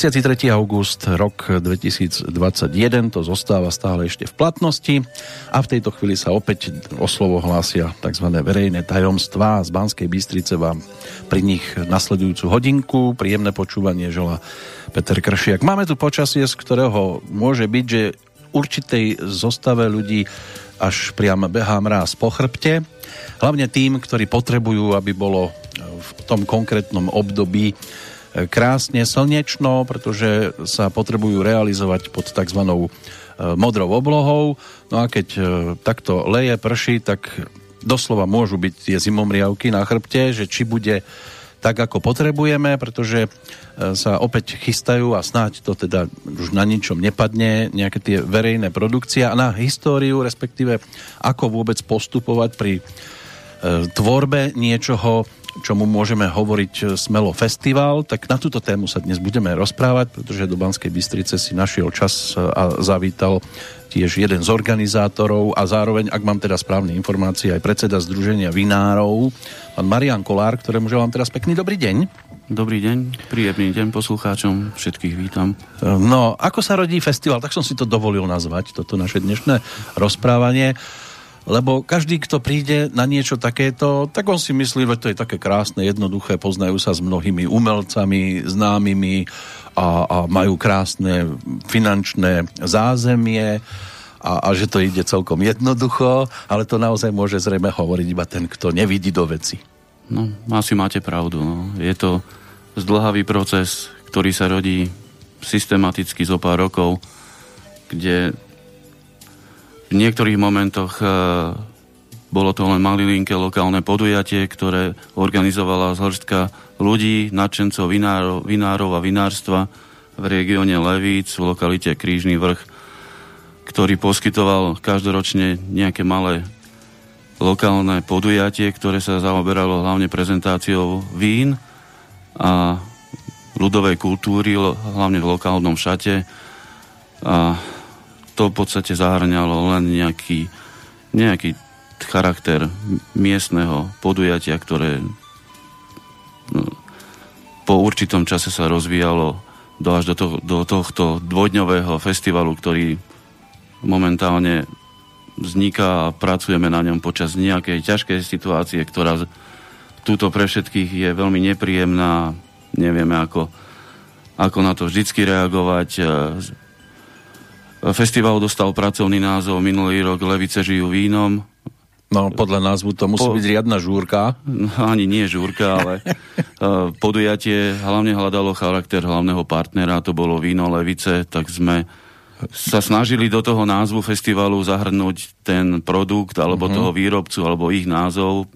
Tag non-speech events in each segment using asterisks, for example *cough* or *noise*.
23. august, rok 2021, to zostáva stále ešte v platnosti a v tejto chvíli sa opäť o slovo hlásia tzv. verejné tajomstvá. Z Banskej Bystrice vám pri nich nasledujúcu hodinku. Príjemné počúvanie žela Peter Kršiak. Máme tu počasie, z ktorého môže byť, že určitej zostave ľudí až priam behá mráz po chrbte. Hlavne tým, ktorí potrebujú, aby bolo v tom konkrétnom období krásne slnečno, pretože sa potrebujú realizovať pod tzv. E, modrou oblohou. No a keď e, takto leje, prší, tak doslova môžu byť tie zimomriavky na chrbte, že či bude tak, ako potrebujeme, pretože e, sa opäť chystajú a snáď to teda už na ničom nepadne, nejaké tie verejné produkcie a na históriu, respektíve ako vôbec postupovať pri tvorbe niečoho, čomu môžeme hovoriť e, smelo festival, tak na túto tému sa dnes budeme rozprávať, pretože do Banskej Bystrice si našiel čas e, a zavítal tiež jeden z organizátorov a zároveň, ak mám teda správne informácie, aj predseda Združenia vinárov, pán Marian Kolár, ktorému želám teraz pekný dobrý deň. Dobrý deň, príjemný deň poslucháčom, všetkých vítam. E, no, ako sa rodí festival, tak som si to dovolil nazvať, toto naše dnešné rozprávanie lebo každý, kto príde na niečo takéto, tak on si myslí, že to je také krásne, jednoduché, poznajú sa s mnohými umelcami, známymi a, a majú krásne finančné zázemie a, a že to ide celkom jednoducho, ale to naozaj môže zrejme hovoriť iba ten, kto nevidí do veci. No, asi máte pravdu. No. Je to zdlhavý proces, ktorý sa rodí systematicky zo pár rokov, kde v niektorých momentoch e, bolo to len malilinké lokálne podujatie, ktoré organizovala zhrstka ľudí, nadšencov vinárov, vinárov a vinárstva v regióne Levíc, v lokalite Krížny vrch, ktorý poskytoval každoročne nejaké malé lokálne podujatie, ktoré sa zaoberalo hlavne prezentáciou vín a ľudovej kultúry, hlavne v lokálnom šate. A to v podstate zahrňalo len nejaký, nejaký charakter miestneho podujatia, ktoré no, po určitom čase sa rozvíjalo do, až do, to, do tohto dvojdňového festivalu, ktorý momentálne vzniká a pracujeme na ňom počas nejakej ťažkej situácie, ktorá túto pre všetkých je veľmi nepríjemná. Nevieme, ako, ako na to vždycky reagovať. Festival dostal pracovný názov minulý rok Levice žijú vínom. No, podľa názvu to musí po... byť riadna žúrka. No, ani nie žúrka, ale uh, *laughs* podujatie hlavne hľadalo charakter hlavného partnera, to bolo víno Levice, tak sme sa snažili do toho názvu festivalu zahrnúť ten produkt, alebo uh-huh. toho výrobcu, alebo ich názov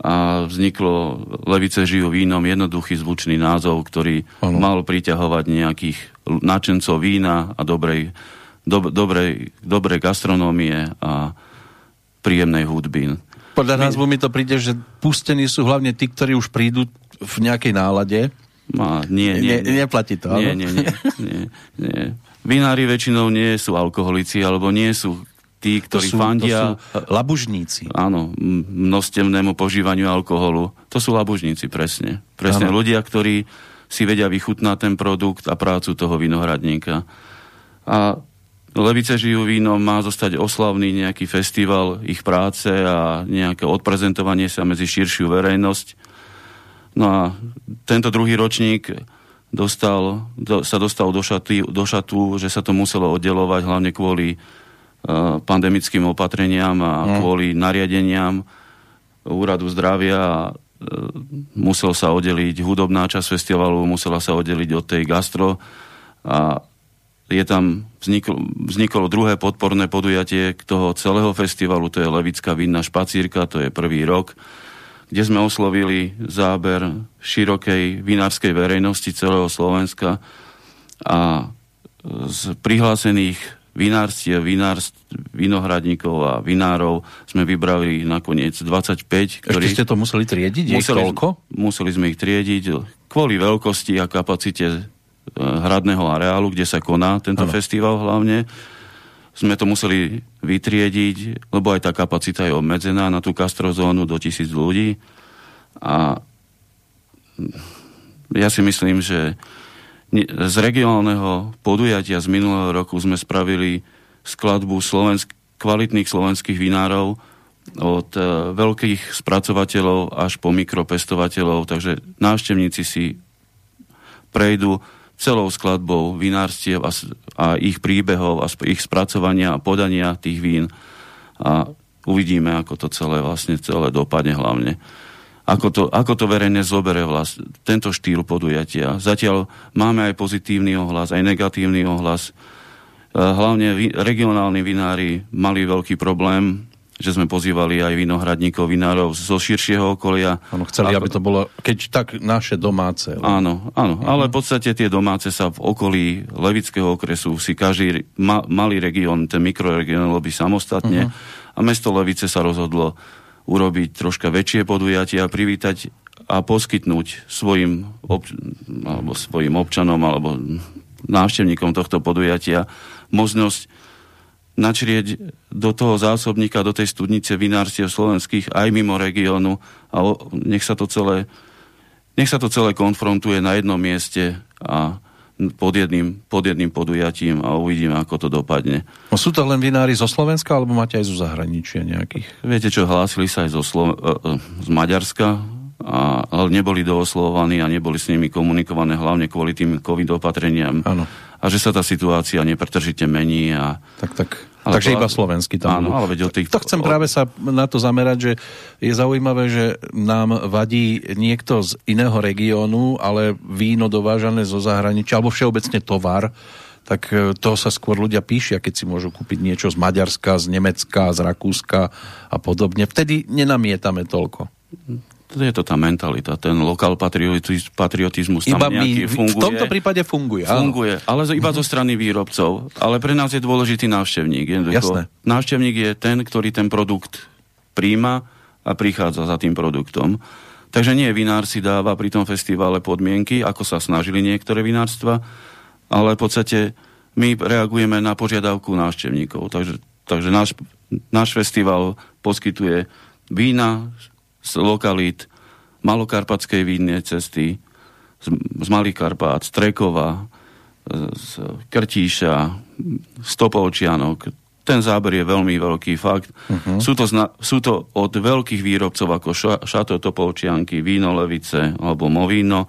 a vzniklo Levice žijú vínom jednoduchý zvučný názov, ktorý ano. mal priťahovať nejakých načencov vína a dobrej do, dobrej, dobrej gastronómie a príjemnej hudby. Podľa My... názvu mi to príde, že pustení sú hlavne tí, ktorí už prídu v nejakej nálade. A, nie, nie, nie, neplatí to, nie, nie, nie, nie, nie. Vinári väčšinou nie sú alkoholici, alebo nie sú tí, ktorí to sú, fandia... To sú labužníci. Áno, množstevnému požívaniu alkoholu. To sú labužníci, presne. Presne ano. ľudia, ktorí si vedia vychutnať ten produkt a prácu toho vinohradníka. A Levice žijú vínom má zostať oslavný nejaký festival ich práce a nejaké odprezentovanie sa medzi širšiu verejnosť. No a tento druhý ročník dostal, do, sa dostal do, šaty, do šatu, že sa to muselo oddelovať hlavne kvôli uh, pandemickým opatreniam a mm. kvôli nariadeniam úradu zdravia a uh, musel sa oddeliť hudobná časť festivalu, musela sa oddeliť od tej gastro a je tam, vzniklo, vzniklo druhé podporné podujatie k toho celého festivalu, to je Levická vinná špacírka, to je prvý rok, kde sme oslovili záber širokej vinárskej verejnosti celého Slovenska a z prihlásených vinárstiev, vinárst, vinohradníkov a vinárov sme vybrali nakoniec 25. Ktorí... Ešte ste to museli triediť? Museli, museli sme ich triediť kvôli veľkosti a kapacite hradného areálu, kde sa koná tento ano. festival hlavne. Sme to museli vytriediť, lebo aj tá kapacita je obmedzená na tú kastrozónu do tisíc ľudí. A ja si myslím, že z regionálneho podujatia z minulého roku sme spravili skladbu slovensk- kvalitných slovenských vinárov od e, veľkých spracovateľov až po mikropestovateľov, takže návštevníci si prejdú celou skladbou vinárstiev a, a ich príbehov a ich spracovania a podania tých vín a uvidíme, ako to celé vlastne celé dopadne hlavne ako to, ako to verejne zobere vlast, tento štýl podujatia. Zatiaľ máme aj pozitívny ohlas, aj negatívny ohlas. E, hlavne regionálni vinári mali veľký problém, že sme pozývali aj vinohradníkov, vinárov zo širšieho okolia. Áno, chceli, aby to bolo, keď tak naše domáce. Áno, áno, uh-huh. ale v podstate tie domáce sa v okolí Levického okresu si každý ma, malý región, ten mikroregión robí samostatne uh-huh. a mesto Levice sa rozhodlo urobiť troška väčšie podujatia, privítať a poskytnúť svojim, ob, alebo svojim občanom alebo návštevníkom tohto podujatia možnosť načrieť do toho zásobníka, do tej studnice vinárstiev slovenských aj mimo regiónu a nech sa to celé nech sa to celé konfrontuje na jednom mieste a pod jedným, pod jedným podujatím a uvidíme, ako to dopadne. No sú to len vinári zo Slovenska, alebo máte aj zo zahraničia nejakých? Viete čo, hlásili sa aj zo Slo- e, e, z Maďarska, a, ale neboli dooslovovaní a neboli s nimi komunikované hlavne kvôli tým covid opatreniam. Áno. A že sa tá situácia nepretržite mení. A, tak, tak. Ale Takže to, iba slovenský tam. Áno, ale veď o tých... To chcem práve sa na to zamerať, že je zaujímavé, že nám vadí niekto z iného regiónu, ale víno dovážané zo zahraničia, alebo všeobecne tovar, tak e, to sa skôr ľudia píšia, keď si môžu kúpiť niečo z Maďarska, z Nemecka, z Rakúska a podobne. Vtedy nenamietame toľko je to tá mentalita, ten lokál patriotiz, patriotizmus tam iba nejaký my, funguje. V tomto prípade funguje, áno. Funguje, ale iba zo strany výrobcov. Ale pre nás je dôležitý návštevník. Jasné. Návštevník je ten, ktorý ten produkt príjma a prichádza za tým produktom. Takže nie vinár si dáva pri tom festivale podmienky, ako sa snažili niektoré vinárstva, ale v podstate my reagujeme na požiadavku návštevníkov. Takže, takže náš, náš festival poskytuje vína, z lokalít Malokarpatskej vínnej cesty, z, z Malých Karpát, z Trekova, z Krtíša, z Topolčianok. Ten záber je veľmi veľký fakt. Uh-huh. Sú, to zna- sú to od veľkých výrobcov ako Šato Topolčianky, Víno Levice alebo Movíno,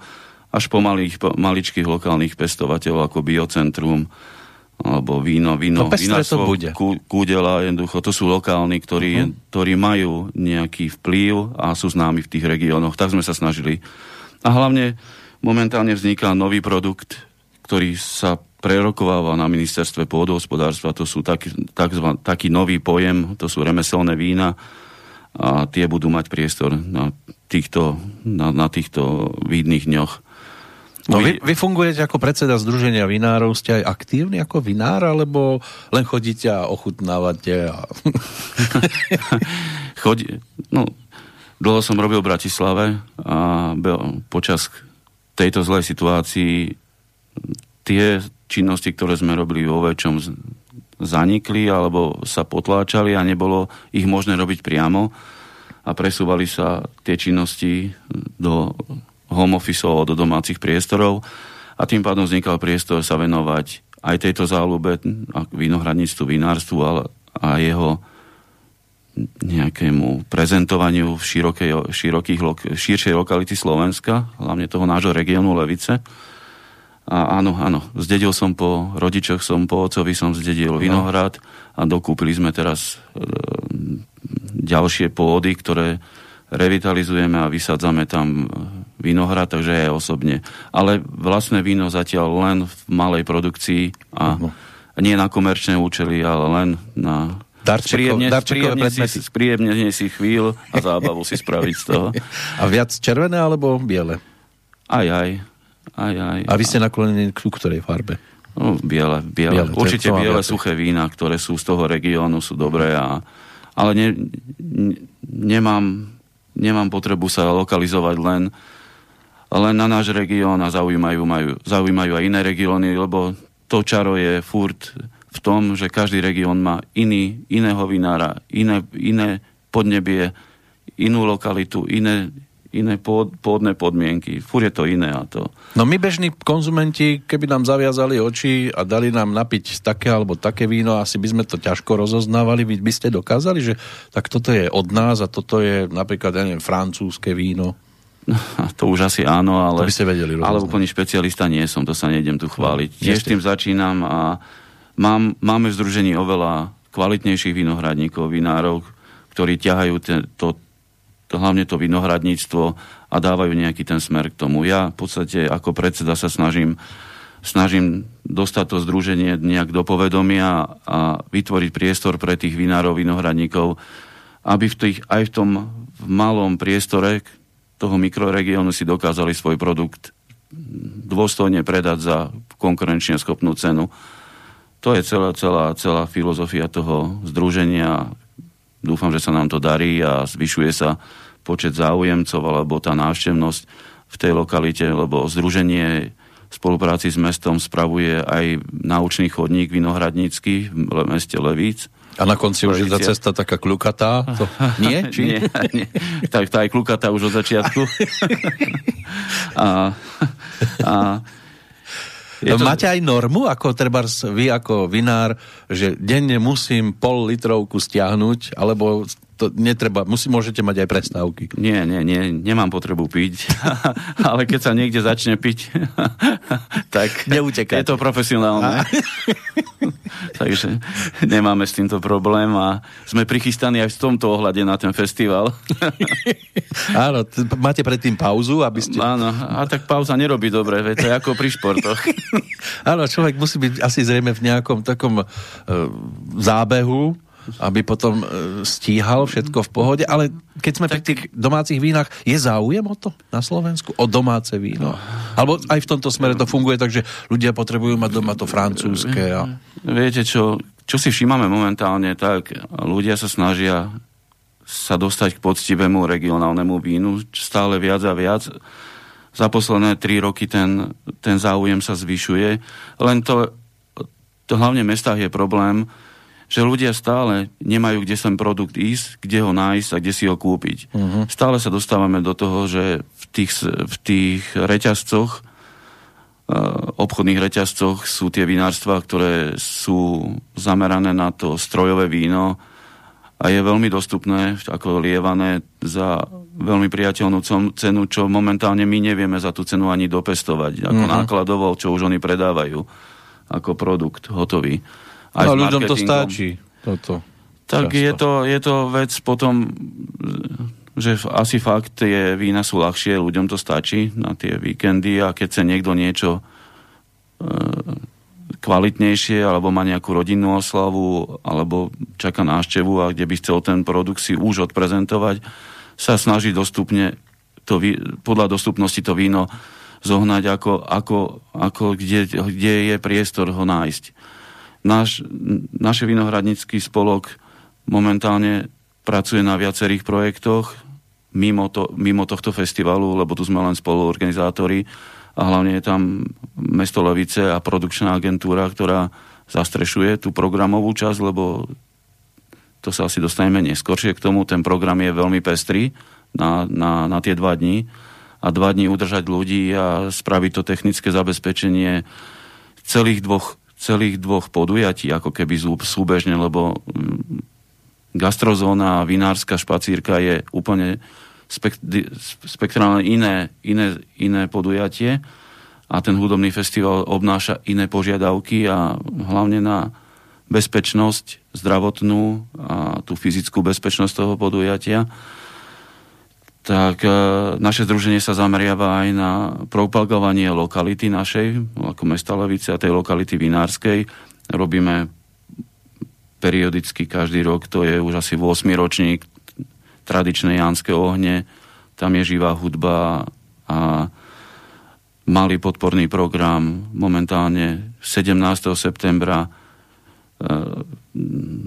až po malých, po maličkých lokálnych pestovateľov ako Biocentrum, alebo víno, víno, no, to bude. kúdela, jednoducho, to sú lokálni, ktorí, uh-huh. ktorí majú nejaký vplyv a sú známi v tých regiónoch. Tak sme sa snažili. A hlavne momentálne vzniká nový produkt, ktorý sa prerokováva na ministerstve pôdohospodárstva. To sú taký, takzvan, taký nový pojem, to sú remeselné vína a tie budú mať priestor na týchto, na, na týchto vídnych dňoch. No vy, vy fungujete ako predseda Združenia vinárov, ste aj aktívni ako vinár, alebo len chodíte a ochutnávate? A... *laughs* Chodí, no, dlho som robil v Bratislave a počas tejto zlej situácii tie činnosti, ktoré sme robili vo väčšom zanikli alebo sa potláčali a nebolo ich možné robiť priamo a presúvali sa tie činnosti do home office do domácich priestorov a tým pádom vznikal priestor sa venovať aj tejto záľube, vinohradníctvu, vinárstvu a, a jeho nejakému prezentovaniu v širokej, širokých, širšej lokality Slovenska, hlavne toho nášho regiónu Levice. A áno, áno, zdedil som po rodičoch, som po ocovi som zdedil vinohrad a dokúpili sme teraz e, ďalšie pôdy, ktoré revitalizujeme a vysádzame tam vinohrad, takže aj osobne. Ale vlastné víno zatiaľ len v malej produkcii a uh-huh. nie na komerčné účely, ale len na Darčeko, príjemne, si, si chvíľ a zábavu si spraviť z toho. *laughs* A viac červené alebo biele? Aj, aj. aj, aj. A vy ste naklonení k ktorej farbe? No, biele, biele. biele Určite biele suché vína, ktoré sú z toho regiónu, sú dobré. A, ale ne, ne, nemám, nemám potrebu sa lokalizovať len len na náš región a zaujímajú, majú, zaujímajú aj iné regióny, lebo to čaro je furt v tom, že každý región má iný, iného vinára, iné, iné podnebie, inú lokalitu, iné, iné pôd, pôdne podmienky. Fúr je to iné a to... No my bežní konzumenti, keby nám zaviazali oči a dali nám napiť také alebo také víno, asi by sme to ťažko rozoznávali. Vy by ste dokázali, že tak toto je od nás a toto je napríklad, ja neviem, francúzske víno. *laughs* To už asi áno, ale, to by ste vedeli ale úplný špecialista nie som, to sa nejdem tu chváliť. No, Tiež tým začínam a mám, máme v združení oveľa kvalitnejších vinohradníkov, vinárov, ktorí ťahajú te, to, to, hlavne to vinohradníctvo a dávajú nejaký ten smer k tomu. Ja v podstate ako predseda sa snažím, snažím dostať to združenie nejak do povedomia a vytvoriť priestor pre tých vinárov, vinohradníkov, aby v tých, aj v tom v malom priestore toho mikroregiónu si dokázali svoj produkt dôstojne predať za konkurenčne schopnú cenu. To je celá, celá, celá filozofia toho združenia. Dúfam, že sa nám to darí a zvyšuje sa počet záujemcov alebo tá návštevnosť v tej lokalite, lebo združenie v spolupráci s mestom spravuje aj naučný chodník vinohradnícky v meste Levíc a na konci už je tá cesta taká klukatá? To, *laughs* nie? Či? nie, nie. Tak tá je klukatá už od začiatku. *laughs* a, a je to... Máte aj normu, ako treba vy ako vinár, že denne musím pol litrovku stiahnuť, alebo to netreba, musí, môžete mať aj prestávky. Nie, nie, nie, nemám potrebu piť, *laughs* ale keď sa niekde začne piť, *laughs* tak Neutekáte. je to profesionálne. *laughs* Takže nemáme s týmto problém a sme prichystaní aj v tomto ohľade na ten festival. Áno, t- máte predtým pauzu, aby ste... Áno, a tak pauza nerobí dobre, veď to je ako pri športoch. Áno, človek musí byť asi zrejme v nejakom takom uh, zábehu, aby potom e, stíhal všetko v pohode, ale keď sme tak... pri tých domácich vínach, je záujem o to na Slovensku? O domáce víno? Alebo aj v tomto smere to funguje tak, že ľudia potrebujú mať doma to francúzske a... Viete čo, čo si všímame momentálne, tak ľudia sa snažia sa dostať k poctivému regionálnemu vínu stále viac a viac. Za posledné tri roky ten, ten záujem sa zvyšuje. Len to, to hlavne v mestách je problém, že ľudia stále nemajú kde sem produkt ísť, kde ho nájsť a kde si ho kúpiť. Uh-huh. Stále sa dostávame do toho, že v tých, v tých reťazcoch, uh, obchodných reťazcoch sú tie vinárstva, ktoré sú zamerané na to strojové víno a je veľmi dostupné, ako lievané za veľmi priateľnú cenu, čo momentálne my nevieme za tú cenu ani dopestovať, ako uh-huh. nákladovo, čo už oni predávajú ako produkt hotový. Aj no, ľuďom to stačí. Toto. Tak je to, je to vec potom, že asi fakt tie vína sú ľahšie, ľuďom to stačí na tie víkendy a keď sa niekto niečo e, kvalitnejšie alebo má nejakú rodinnú oslavu alebo čaká návštevu a kde by chcel ten produkt si už odprezentovať, sa snaží dostupne to, podľa dostupnosti to víno zohnať, ako, ako, ako kde, kde je priestor ho nájsť. Náš, naše vinohradnícky spolok momentálne pracuje na viacerých projektoch mimo, to, mimo tohto festivalu, lebo tu sme len spoluorganizátori a hlavne je tam mesto Levice a produkčná agentúra, ktorá zastrešuje tú programovú časť, lebo to sa asi dostaneme neskôršie k tomu. Ten program je veľmi pestrý na, na, na tie dva dní a dva dní udržať ľudí a spraviť to technické zabezpečenie celých dvoch celých dvoch podujatí, ako keby súbežne, lebo mm, gastrozóna a vinárska špacírka je úplne spektrálne iné, iné, iné podujatie a ten hudobný festival obnáša iné požiadavky a hlavne na bezpečnosť zdravotnú a tú fyzickú bezpečnosť toho podujatia tak e, naše združenie sa zameriava aj na propagovanie lokality našej, ako mesta Levice a tej lokality vinárskej. Robíme periodicky každý rok, to je už asi 8 ročník, tradičné jánske ohne, tam je živá hudba a malý podporný program momentálne 17. septembra e,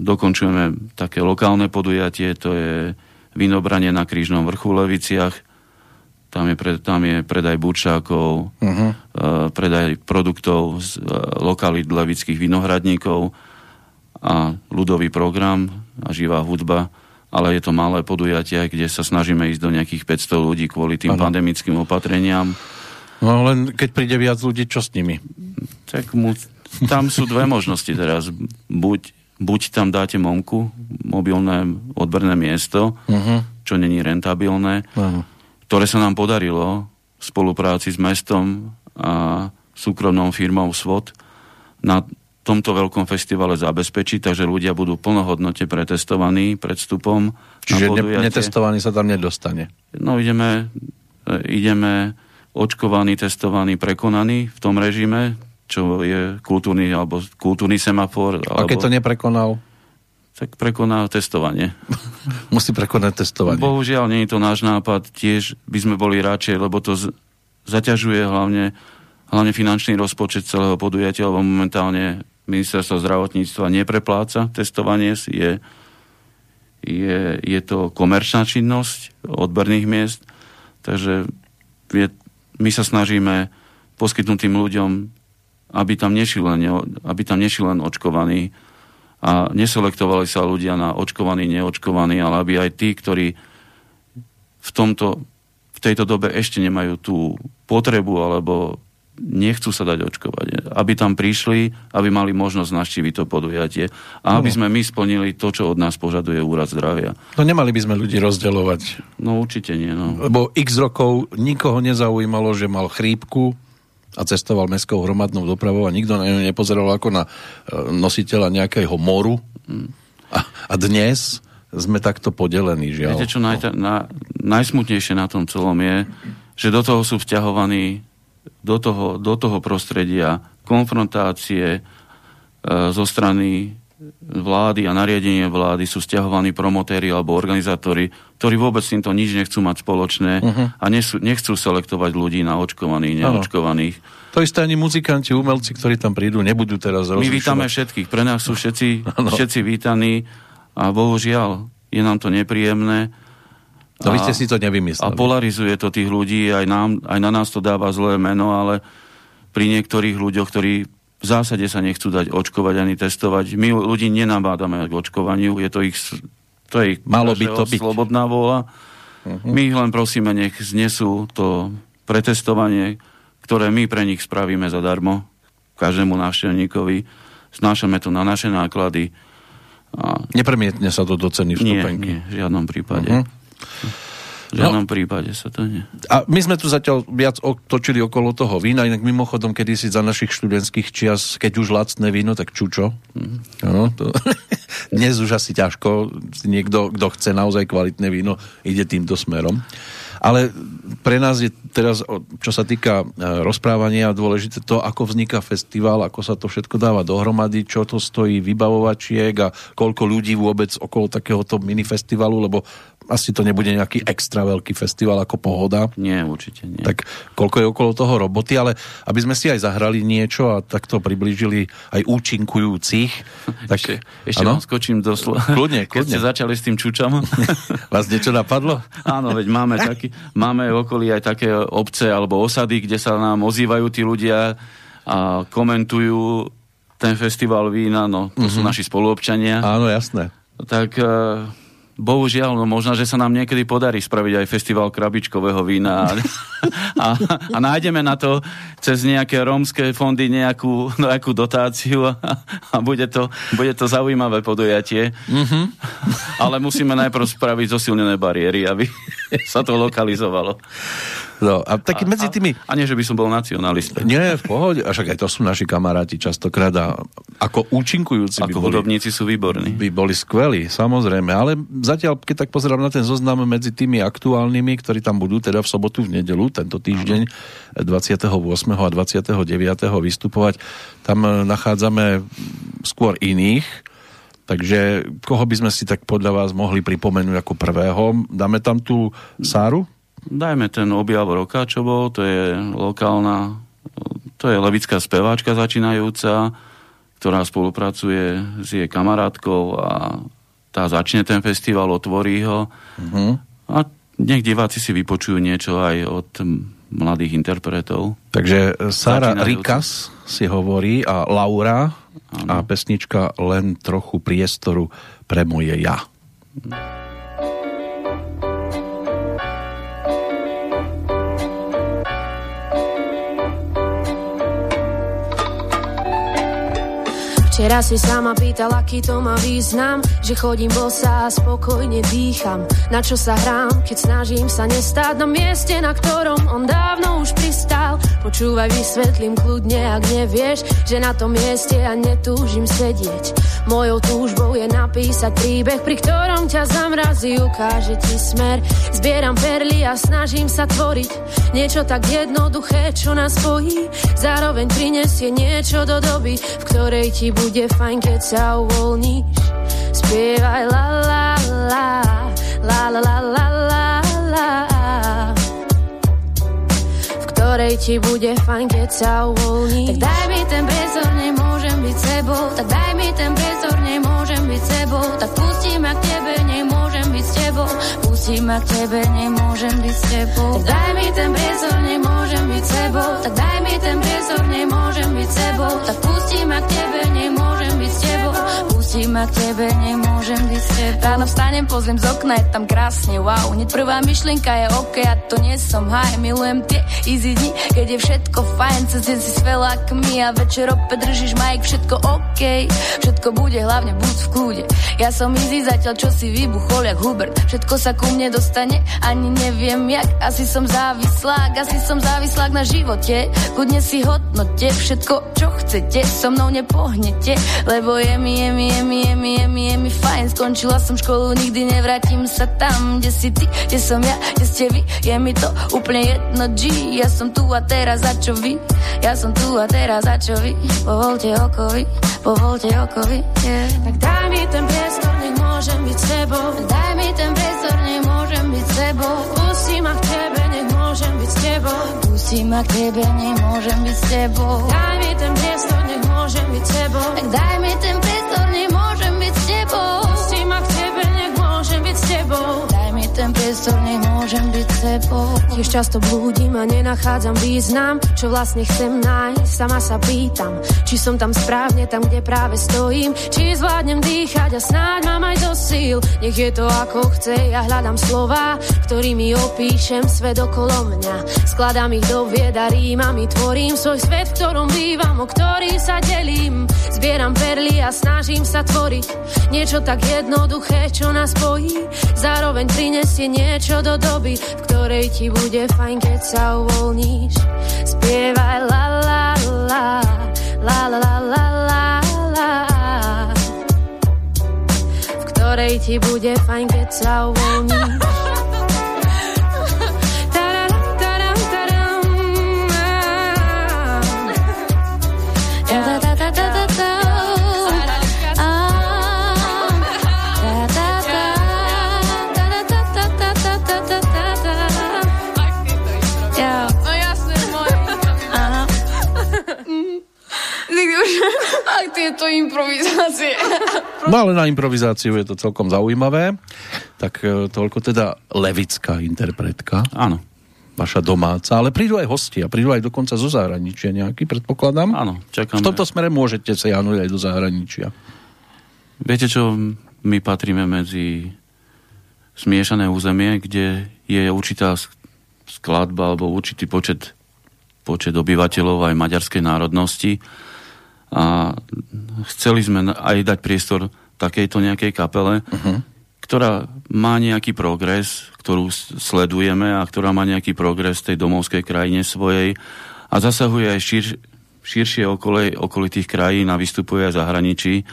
dokončujeme také lokálne podujatie, to je vinobranie na Krížnom vrchu v Leviciach. Tam je, pre, tam je predaj bučákov, uh-huh. uh, predaj produktov z uh, lokalít levických vinohradníkov a ľudový program a živá hudba. Ale je to malé podujatie, kde sa snažíme ísť do nejakých 500 ľudí kvôli tým ano. pandemickým opatreniam. No len keď príde viac ľudí, čo s nimi? Tak mu, tam sú dve možnosti teraz. Buď, buď tam dáte momku, mobilné odberné miesto, uh-huh. čo není rentabilné, uh-huh. ktoré sa nám podarilo v spolupráci s mestom a súkromnou firmou SWOT na tomto veľkom festivale zabezpečiť, takže ľudia budú plnohodnote pretestovaní pred vstupom. Čiže ne, netestovaný sa tam nedostane? No ideme, e, ideme očkovaný, testovaný, prekonaný v tom režime, čo je kultúrny, alebo kultúrny semafor. A keď to neprekonal? Tak prekoná testovanie. *laughs* Musí prekonať testovanie. Bohužiaľ, nie je to náš nápad. Tiež by sme boli radšej, lebo to z- zaťažuje hlavne, hlavne finančný rozpočet celého podujatia, lebo momentálne ministerstvo zdravotníctva neprepláca testovanie, je, je, je to komerčná činnosť odberných miest, takže je, my sa snažíme poskytnúť tým ľuďom, aby tam nešli len, aby tam nešli len očkovaní a neselektovali sa ľudia na očkovaní, neočkovaní, ale aby aj tí, ktorí v, tomto, v tejto dobe ešte nemajú tú potrebu alebo nechcú sa dať očkovať. Aby tam prišli, aby mali možnosť naštíviť to podujatie a aby no. sme my splnili to, čo od nás požaduje úrad zdravia. No nemali by sme ľudí rozdeľovať. No určite nie. No. Lebo x rokov nikoho nezaujímalo, že mal chrípku a cestoval mestskou hromadnou dopravou a nikto na ňu nepozeral ako na e, nositeľa nejakého moru. A, a dnes sme takto podelení, žiaľ. Viete, čo naj, na, najsmutnejšie na tom celom je, že do toho sú vťahovaní do toho, do toho prostredia konfrontácie e, zo strany vlády a nariadenie vlády sú stiahovaní promotéri alebo organizátori, ktorí vôbec s týmto nič nechcú mať spoločné uh-huh. a nechcú, nechcú selektovať ľudí na očkovaných, neočkovaných. Ano. To isté ani muzikanti, umelci, ktorí tam prídu, nebudú teraz rozlišovať. My vítame všetkých, pre nás sú všetci, *laughs* všetci vítaní a bohužiaľ je nám to nepríjemné to vy ste si to nevymysleli. A polarizuje to tých ľudí, aj, nám, aj na nás to dáva zlé meno, ale pri niektorých ľuďoch, ktorí v zásade sa nechcú dať očkovať ani testovať, my ľudí nenabádame k očkovaniu, je to ich, to je ich Malo by to byť. slobodná vôľa. Uh-huh. My ich len prosíme, nech znesú to pretestovanie, ktoré my pre nich spravíme zadarmo, každému návštevníkovi. Znášame to na naše náklady. A... Nepremietne sa to do ceny vstupenky? Nie, nie, v žiadnom prípade. Uh-huh. V žiadnom no, prípade sa to nie. A my sme tu zatiaľ viac točili okolo toho vína, inak mimochodom, kedy si za našich študentských čias, keď už lacné víno, tak čučo. Mm. No, to, *laughs* dnes už asi ťažko, niekto, kto chce naozaj kvalitné víno, ide týmto smerom. Ale pre nás je teraz, čo sa týka e, rozprávania, dôležité to, ako vzniká festival, ako sa to všetko dáva dohromady, čo to stojí vybavovačiek a koľko ľudí vôbec okolo takéhoto minifestivalu, lebo asi to nebude nejaký extra veľký festival ako Pohoda. Nie, určite nie. Tak koľko je okolo toho roboty, ale aby sme si aj zahrali niečo a takto priblížili aj účinkujúcich. *laughs* Tak, ešte ešte vám skočím do slova. Kľudne, *laughs* kľudne. Keď ste začali s tým čučom. *laughs* Vás niečo napadlo? Áno, veď máme, taký, máme v okolí aj také obce alebo osady, kde sa nám ozývajú tí ľudia a komentujú ten festival vína, no to mm-hmm. sú mhm. naši spoluobčania. Áno, jasné. Tak uh, Bohužiaľ, no možno, že sa nám niekedy podarí spraviť aj festival krabičkového vína a, a, a nájdeme na to cez nejaké rómske fondy nejakú, nejakú dotáciu a, a bude, to, bude to zaujímavé podujatie. Mm-hmm. Ale musíme najprv spraviť zosilnené bariéry, aby sa to lokalizovalo. No, a taký a, medzi tými... A, a nie, že by som bol nacionalista. Nie, v pohode. A však aj to sú naši kamaráti častokrát a ako účinkujúci ako by boli... hudobníci sú výborní. By boli skvelí, samozrejme. Ale zatiaľ, keď tak pozerám na ten zoznam medzi tými aktuálnymi, ktorí tam budú teda v sobotu, v nedelu, tento týždeň 28. a 29. vystupovať, tam e, nachádzame skôr iných, Takže koho by sme si tak podľa vás mohli pripomenúť ako prvého? Dáme tam tú Sáru? Dajme ten objav roka, čo bol, to je lokálna, to je levická speváčka začínajúca, ktorá spolupracuje s jej kamarátkou a tá začne ten festival, otvorí ho uh-huh. a nech diváci si vypočujú niečo aj od mladých interpretov. Takže Sara Rikas si hovorí a Laura ano. a pesnička Len trochu priestoru pre moje ja. Uh-huh. Včera si sa ma pýtal, aký to má význam Že chodím bosa a spokojne dýcham. Na čo sa hrám, keď snažím sa nestáť Na mieste, na ktorom on dávno už pristal. Počúvaj, vysvetlím kľudne, ak nevieš Že na tom mieste ja netúžim sedieť. Mojou túžbou je napísať príbeh Pri ktorom ťa zamrazí, ukáže ti smer. Zbieram perly a snažím sa tvoriť Niečo tak jednoduché, čo nás spojí. Zároveň prinesie niečo do doby V ktorej ti bude bude fajn, keď sa uvoľníš. Spievaj la la la, la la la la la la. V ktorej ti bude fajn, keď sa uvoľníš. Tak daj mi ten priestor, nemôžem byť sebou. Tak daj mi ten priestor, nemôžem byť sebou. Tak pustím ma k tebe, nemôžem tebou. Pustím ma k tebe, nemôžem byť s tebou. Tak daj mi ten priestor, nemôžem byť sebou. Tak daj mi ten priestor, nemôžem byť sebou. Tak pustím ma k tebe, nemôžem Pustím ma k tebe, nemôžem byť tebe. Ráno vstanem, pozriem z okna, je tam krásne, wow. Hneď prvá myšlienka je OK, a to nie som haj. Milujem tie easy dni, keď je všetko fajn, cez deň si s my a večer opäť držíš majk, všetko OK. Všetko bude, hlavne buď v kľude. Ja som easy zatiaľ, čo si vybuchol jak Hubert. Všetko sa ku mne dostane, ani neviem jak. Asi som závislák, asi som závislák na živote. Kudne si hodnote, všetko, čo chcete, so mnou nepohnete, lebo je mi, je mi, je mi, je mi, je mi, je mi fajn. Skončila som školu, nikdy nevrátim sa tam, kde si ty, kde som ja, kde ste vy. Je mi to úplne jedno G, ja som tu a teraz za čo vy? Ja som tu a teraz za čo vy? Povolte okovi, povolte okovi, yeah. Tak daj mi ten priestor, môžem byť sebou. Daj mi ten priestor, nech môžem byť sebou. Pustí ma k tebe, nech môžem byť s tebou. Pustí ma k tebe, nemôžem byť s tebou. Daj mi ten priestor, nech môžem byť sebou. Tak daj mi ten priestor, nemôžem byť s tebou. Pustí ma k tebe, nech môžem byť s tebou. Ten priestor, nech môžem byť tebou. Tiež často blúdim a nenachádzam význam, čo vlastne chcem nájsť. Sama sa pýtam, či som tam správne, tam, kde práve stojím. Či zvládnem dýchať a snáď mám aj do síl. Nech je to ako chce, ja hľadám slova, ktorými opíšem svet okolo mňa. Skladám ich do vied a rímami tvorím svoj svet, v ktorom bývam, o ktorý sa delím. Zbieram perly a snažím sa tvoriť niečo tak jednoduché, čo nás spojí. Prinesie niečo do doby, v ktorej ti bude fajn, keď sa uvoľníš. Spievaj la la la, la la la la la la. V ktorej ti bude fajn, keď sa uvoľníš. Tieto improvizácie. *laughs* No ale na improvizáciu je to celkom zaujímavé. Tak e, toľko teda levická interpretka. Áno. Vaša domáca, ale prídu aj hostia, prídu aj dokonca zo zahraničia nejaký, predpokladám. Áno, čakáme. V tomto smere môžete sa januť aj do zahraničia. Viete čo, my patríme medzi smiešané územie, kde je určitá skladba alebo určitý počet, počet obyvateľov aj maďarskej národnosti a chceli sme aj dať priestor takejto nejakej kapele, uh-huh. ktorá má nejaký progres, ktorú sledujeme a ktorá má nejaký progres v tej domovskej krajine svojej a zasahuje aj šir, širšie okolej, okolitých krajín a vystupuje aj zahraničí.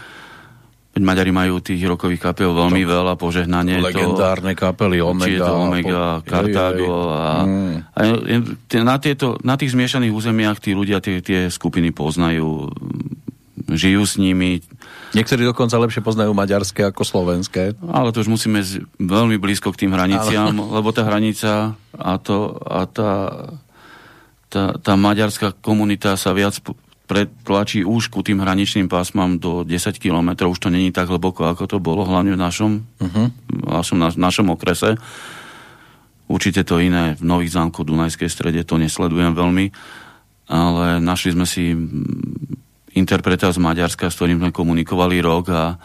Veď Maďari majú tých rokových kapel veľmi to, veľa, požehnanie. Legendárne to, kapely, Omega. to Omega, po... Kartágo. A, mm. a na, tieto, na tých zmiešaných územiach tí ľudia tie, tie skupiny poznajú, žijú s nimi. Niektorí dokonca lepšie poznajú maďarské ako slovenské. Ale to už musíme z, veľmi blízko k tým hraniciam, Ale... lebo tá hranica a, to, a tá, tá, tá maďarská komunita sa viac pretlačí už ku tým hraničným pásmam do 10 km, už to není tak hlboko, ako to bolo, hlavne v našom, uh-huh. našom, na, našom okrese. Určite to iné v Nových zámkoch Dunajskej strede, to nesledujem veľmi, ale našli sme si interpreta z Maďarska, s ktorým sme komunikovali rok a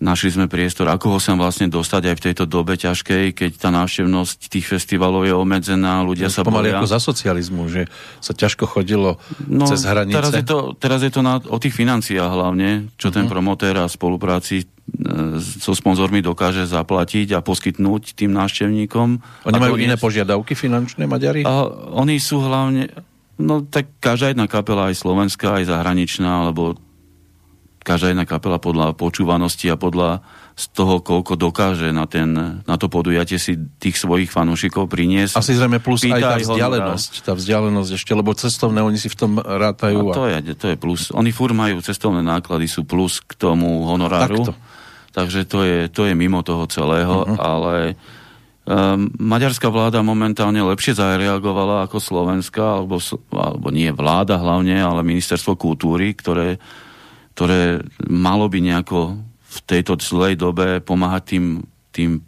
Našli sme priestor, ako ho sem vlastne dostať aj v tejto dobe ťažkej, keď tá návštevnosť tých festivalov je obmedzená, ľudia sa Pomaly bolia. ako za socializmu, že sa ťažko chodilo no, cez hranice. Teraz je to, teraz je to na, o tých financiách hlavne, čo uh-huh. ten mhm. promotér a spolupráci e, so sponzormi dokáže zaplatiť a poskytnúť tým návštevníkom. Oni majú iné požiadavky finančné, Maďari? A oni sú hlavne, no tak každá jedna kapela, aj slovenská, aj zahraničná, alebo každá jedna kapela podľa počúvanosti a podľa z toho, koľko dokáže na, ten, na to podujatie si tých svojich fanúšikov priniesť. Asi zrejme plus aj tá vzdialenosť, tá vzdialenosť ešte, lebo cestovné oni si v tom rátajú. A to, je, to je plus. Oni fur majú cestovné náklady, sú plus k tomu honoráru. Takto. Takže to je, to je mimo toho celého, uh-huh. ale um, maďarská vláda momentálne lepšie zareagovala ako Slovenská, alebo, alebo nie vláda hlavne, ale ministerstvo kultúry, ktoré ktoré malo by nejako v tejto zlej dobe pomáhať tým, tým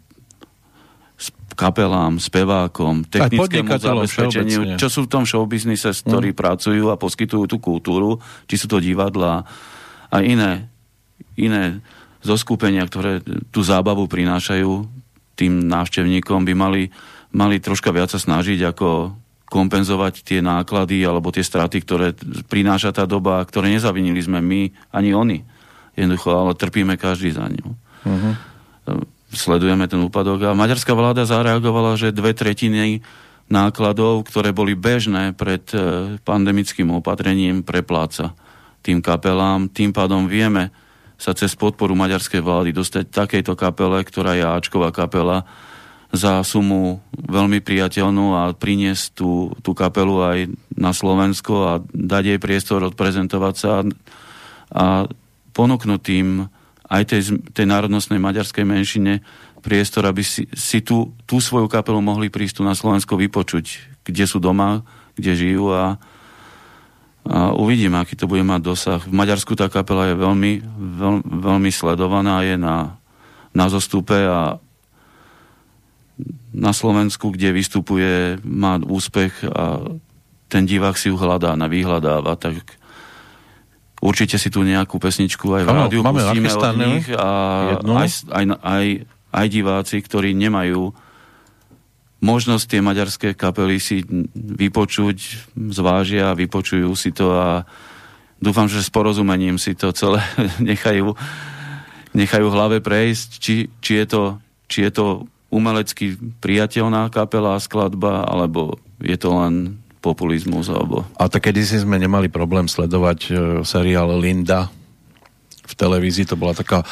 kapelám, spevákom, technickému zabezpečeniu, čo sú v tom showbiznise, ktorí mm. pracujú a poskytujú tú kultúru, či sú to divadla a iné, iné zoskupenia, ktoré tú zábavu prinášajú tým návštevníkom, by mali, mali troška viac sa snažiť ako kompenzovať tie náklady alebo tie straty, ktoré prináša tá doba, ktoré nezavinili sme my ani oni. Jednoducho, ale trpíme každý za ňu. Uh-huh. Sledujeme ten úpadok a maďarská vláda zareagovala, že dve tretiny nákladov, ktoré boli bežné pred e, pandemickým opatrením, prepláca tým kapelám. Tým pádom vieme sa cez podporu maďarskej vlády dostať takejto kapele, ktorá je Ačková kapela, za sumu veľmi priateľnú a priniesť tú, tú kapelu aj na Slovensko a dať jej priestor odprezentovať sa a, a ponúknuť tým aj tej, tej národnostnej maďarskej menšine priestor, aby si, si tú, tú svoju kapelu mohli prísť tu na Slovensko vypočuť, kde sú doma, kde žijú a, a uvidím, aký to bude mať dosah. V Maďarsku tá kapela je veľmi, veľ, veľmi sledovaná, je na, na zostupe a na Slovensku, kde vystupuje, má úspech a ten divák si ju hľadá, na vyhľadáva, tak určite si tu nejakú pesničku aj v ano, rádiu máme pustíme od nich a aj, aj, aj, aj diváci, ktorí nemajú možnosť tie maďarské kapely si vypočuť, zvážia, vypočujú si to a dúfam, že s porozumením si to celé *laughs* nechajú, nechajú hlave prejsť, či, či, je to, či je to umelecky priateľná kapela a skladba, alebo je to len populizmus? Alebo... A tak kedysi sme nemali problém sledovať e, seriál Linda v televízii, to bola taká e,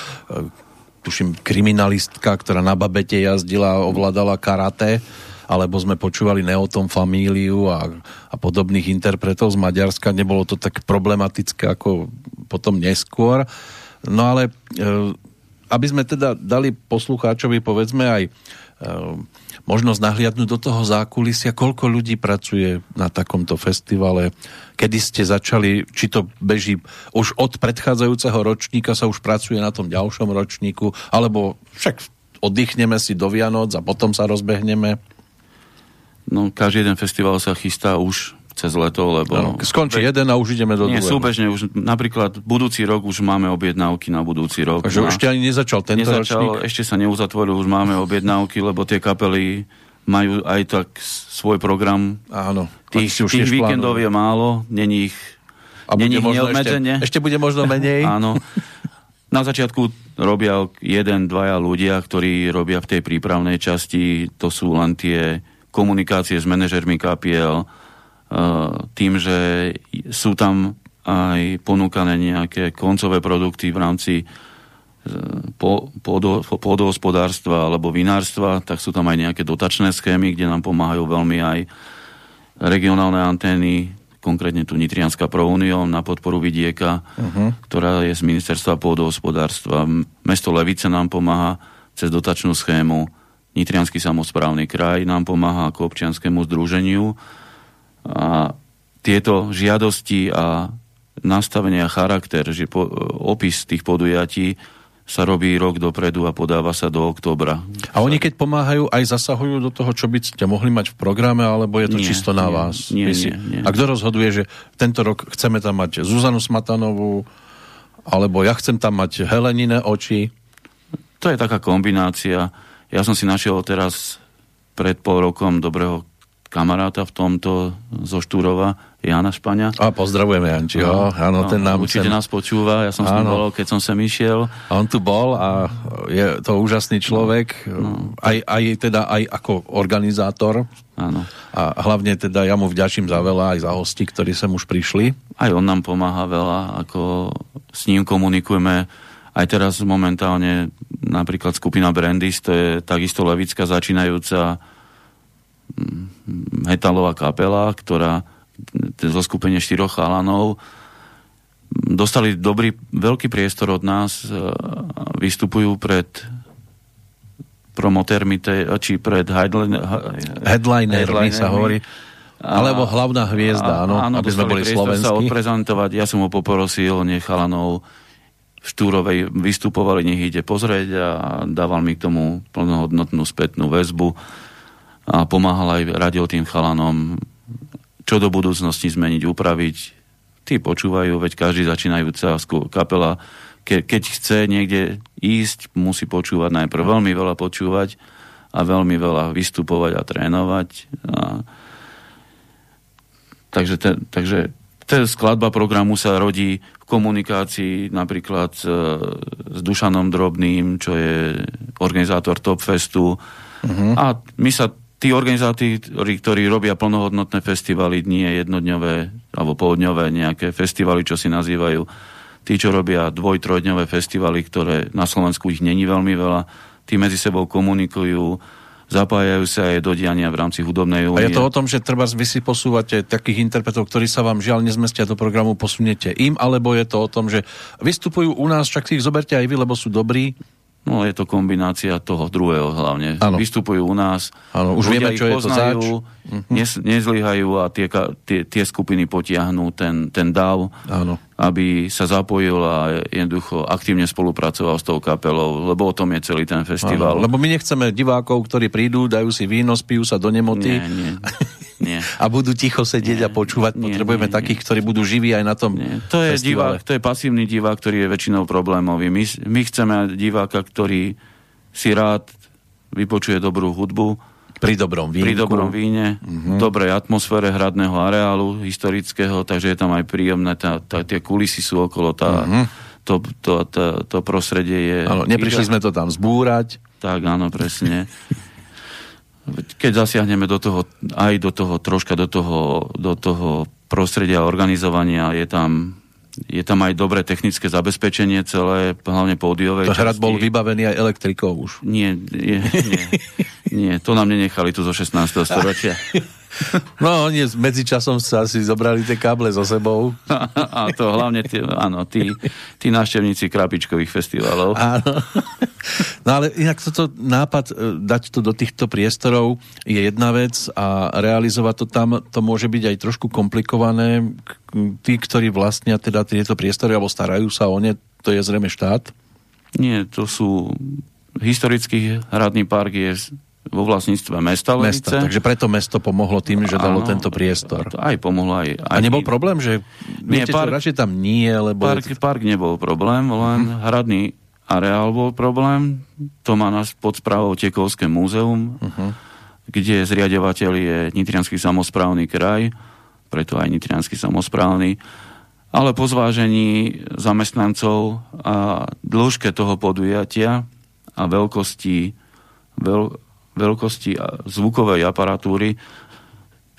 tuším, kriminalistka, ktorá na babete jazdila a ovládala karate, alebo sme počúvali Neotom Famíliu a, a podobných interpretov z Maďarska. Nebolo to tak problematické ako potom neskôr. No ale e, aby sme teda dali poslucháčovi povedzme aj e, možnosť nahliadnúť do toho zákulisia, koľko ľudí pracuje na takomto festivale, kedy ste začali, či to beží už od predchádzajúceho ročníka sa už pracuje na tom ďalšom ročníku, alebo však oddychneme si do Vianoc a potom sa rozbehneme. No, každý jeden festival sa chystá už cez leto, lebo... No, skončí jeden a už ideme do Nie, druhého. súbežne, už napríklad budúci rok už máme objednávky na budúci rok. Takže ešte ani nezačal tento nezačal, ročník? Ešte sa neuzatvoril, už máme objednávky, lebo tie kapely majú aj tak svoj program. Áno. Tých, tých víkendov je málo, není ich, a není ich neobmedzenie. Ešte, ešte bude možno menej. *laughs* Áno. Na začiatku robia jeden, dvaja ľudia, ktorí robia v tej prípravnej časti, to sú len tie komunikácie s manažermi kapiel, tým, že sú tam aj ponúkané nejaké koncové produkty v rámci eh, pôdohospodárstva alebo vinárstva, tak sú tam aj nejaké dotačné schémy, kde nám pomáhajú veľmi aj regionálne antény, konkrétne tu Nitrianská prounión na podporu vidieka, uh-huh. ktorá je z ministerstva pôdohospodárstva. Mesto Levice nám pomáha cez dotačnú schému, Nitrianský samozprávny kraj nám pomáha ako občianskému združeniu a tieto žiadosti a nastavenia charakter, že po, opis tých podujatí sa robí rok dopredu a podáva sa do októbra. A oni keď pomáhajú, aj zasahujú do toho, čo by ste mohli mať v programe, alebo je to nie, čisto na nie, vás? Nie, nie, nie. A kto rozhoduje, že tento rok chceme tam mať Zuzanu Smatanovú, alebo ja chcem tam mať Helenine oči? to je taká kombinácia. Ja som si našiel teraz pred pol rokom dobrého kamaráta v tomto zo Štúrova, Jana Špania. A pozdravujeme Jančiho, no, áno, no, ten nám Určite sem... nás počúva, ja som s ním bol, keď som sem išiel. A on tu bol a je to úžasný človek, no, no. Aj, aj teda aj ako organizátor. Áno. A hlavne teda ja mu vďačím za veľa, aj za hosti, ktorí sem už prišli. Aj on nám pomáha veľa, ako s ním komunikujeme aj teraz momentálne napríklad skupina Brandis, to je takisto levická začínajúca metalová kapela, ktorá zo skupenie štyroch chalanov dostali dobrý, veľký priestor od nás, vystupujú pred promotérmi, či pred headline, headlinermi sa hovorí. Alebo hlavná hviezda, áno, áno aby sme boli slovenskí. sa odprezentovať. Ja som ho poprosil, nech chalanov v Štúrovej vystupovali, nech ide pozrieť a dával mi k tomu plnohodnotnú spätnú väzbu a pomáhal aj, radil tým chalanom, čo do budúcnosti zmeniť, upraviť. Tí počúvajú, veď každý začínajúca kapela, ke, keď chce niekde ísť, musí počúvať najprv veľmi veľa počúvať a veľmi veľa vystupovať a trénovať. A, takže, te, takže tá skladba programu sa rodí v komunikácii napríklad s, s Dušanom Drobným, čo je organizátor Topfestu. Uh-huh. A my sa, tí organizátori, ktorí robia plnohodnotné festivaly, nie jednodňové alebo pohodňové nejaké festivaly, čo si nazývajú, tí, čo robia dvoj, trojdňové festivaly, ktoré na Slovensku ich není veľmi veľa, tí medzi sebou komunikujú, zapájajú sa aj do diania v rámci hudobnej únie. A je to o tom, že treba vy si posúvate takých interpretov, ktorí sa vám žiaľ nezmestia do programu, posuniete im, alebo je to o tom, že vystupujú u nás, však si ich zoberte aj vy, lebo sú dobrí, No je to kombinácia toho druhého hlavne. Ano. Vystupujú u nás, ano, už vieme, čo poznajú, je to zač. Mhm. Nes, nezlyhajú a tie, tie, tie skupiny potiahnú ten, ten dav, ano. aby sa zapojil a jednoducho aktívne spolupracoval s tou kapelou, lebo o tom je celý ten festival. Ano, lebo my nechceme divákov, ktorí prídu, dajú si víno, spijú sa do nemoty. Nie, nie. Nie. *laughs* A budú ticho sedieť nie, a počúvať. Nie, Potrebujeme nie, takých, nie. ktorí budú živí aj na tom nie. To je, divák, to je pasívny divák, ktorý je väčšinou problémový. My, my chceme diváka, ktorý si rád vypočuje dobrú hudbu, pri dobrom vínku. Pri dobrom víne, uh-huh. dobrej atmosfére hradného areálu historického, takže je tam aj príjemné, tá, tá, tie kulisy sú okolo, tá, uh-huh. to, to, to, to prostredie je... Áno, neprišli sme to tam zbúrať. Tak, áno, presne. keď zasiahneme do toho, aj do toho, troška do toho, do toho prostredia organizovania, je tam, je tam aj dobré technické zabezpečenie celé, hlavne pódiové To hrad bol vybavený aj elektrikou už. Nie, nie, nie, *laughs* nie, to nám nenechali tu zo 16. storočia. *laughs* No, oni medzičasom sa si zobrali tie káble so sebou. A to hlavne tí, áno, tí, tí návštevníci krapičkových festivalov. Áno. No ale inak toto nápad e, dať to do týchto priestorov je jedna vec a realizovať to tam, to môže byť aj trošku komplikované. Tí, ktorí vlastnia teda tieto priestory alebo starajú sa o ne, to je zrejme štát? Nie, to sú historický hradný park je vo vlastníctve mesta Levice. Mesta, takže preto mesto pomohlo tým, že dalo Áno, tento priestor. Aj pomohlo aj, aj... A nebol problém, že nie, viete, park, čo, radšej tam nie, lebo... Park, park nebol problém, len uh-huh. hradný areál bol problém. To má nás pod správou Tekovské múzeum, uh-huh. kde zriadovateľ je Nitrianský samozprávny kraj, preto aj Nitrianský samozprávny. Ale po zvážení zamestnancov a dĺžke toho podujatia a veľkosti veľ, veľkosti zvukovej aparatúry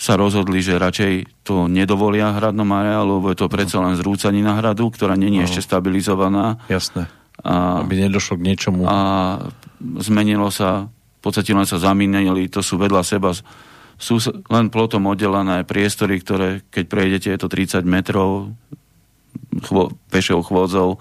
sa rozhodli, že radšej to nedovolia hradnom areálu, lebo je to predsa len zrúcanina hradu, ktorá není no. ešte stabilizovaná. Jasné. A, Aby nedošlo k niečomu. A zmenilo sa, v podstate len sa zamienili, to sú vedľa seba, sú len plotom oddelené priestory, ktoré, keď prejdete, je to 30 metrov chvo, pešou chôdzou,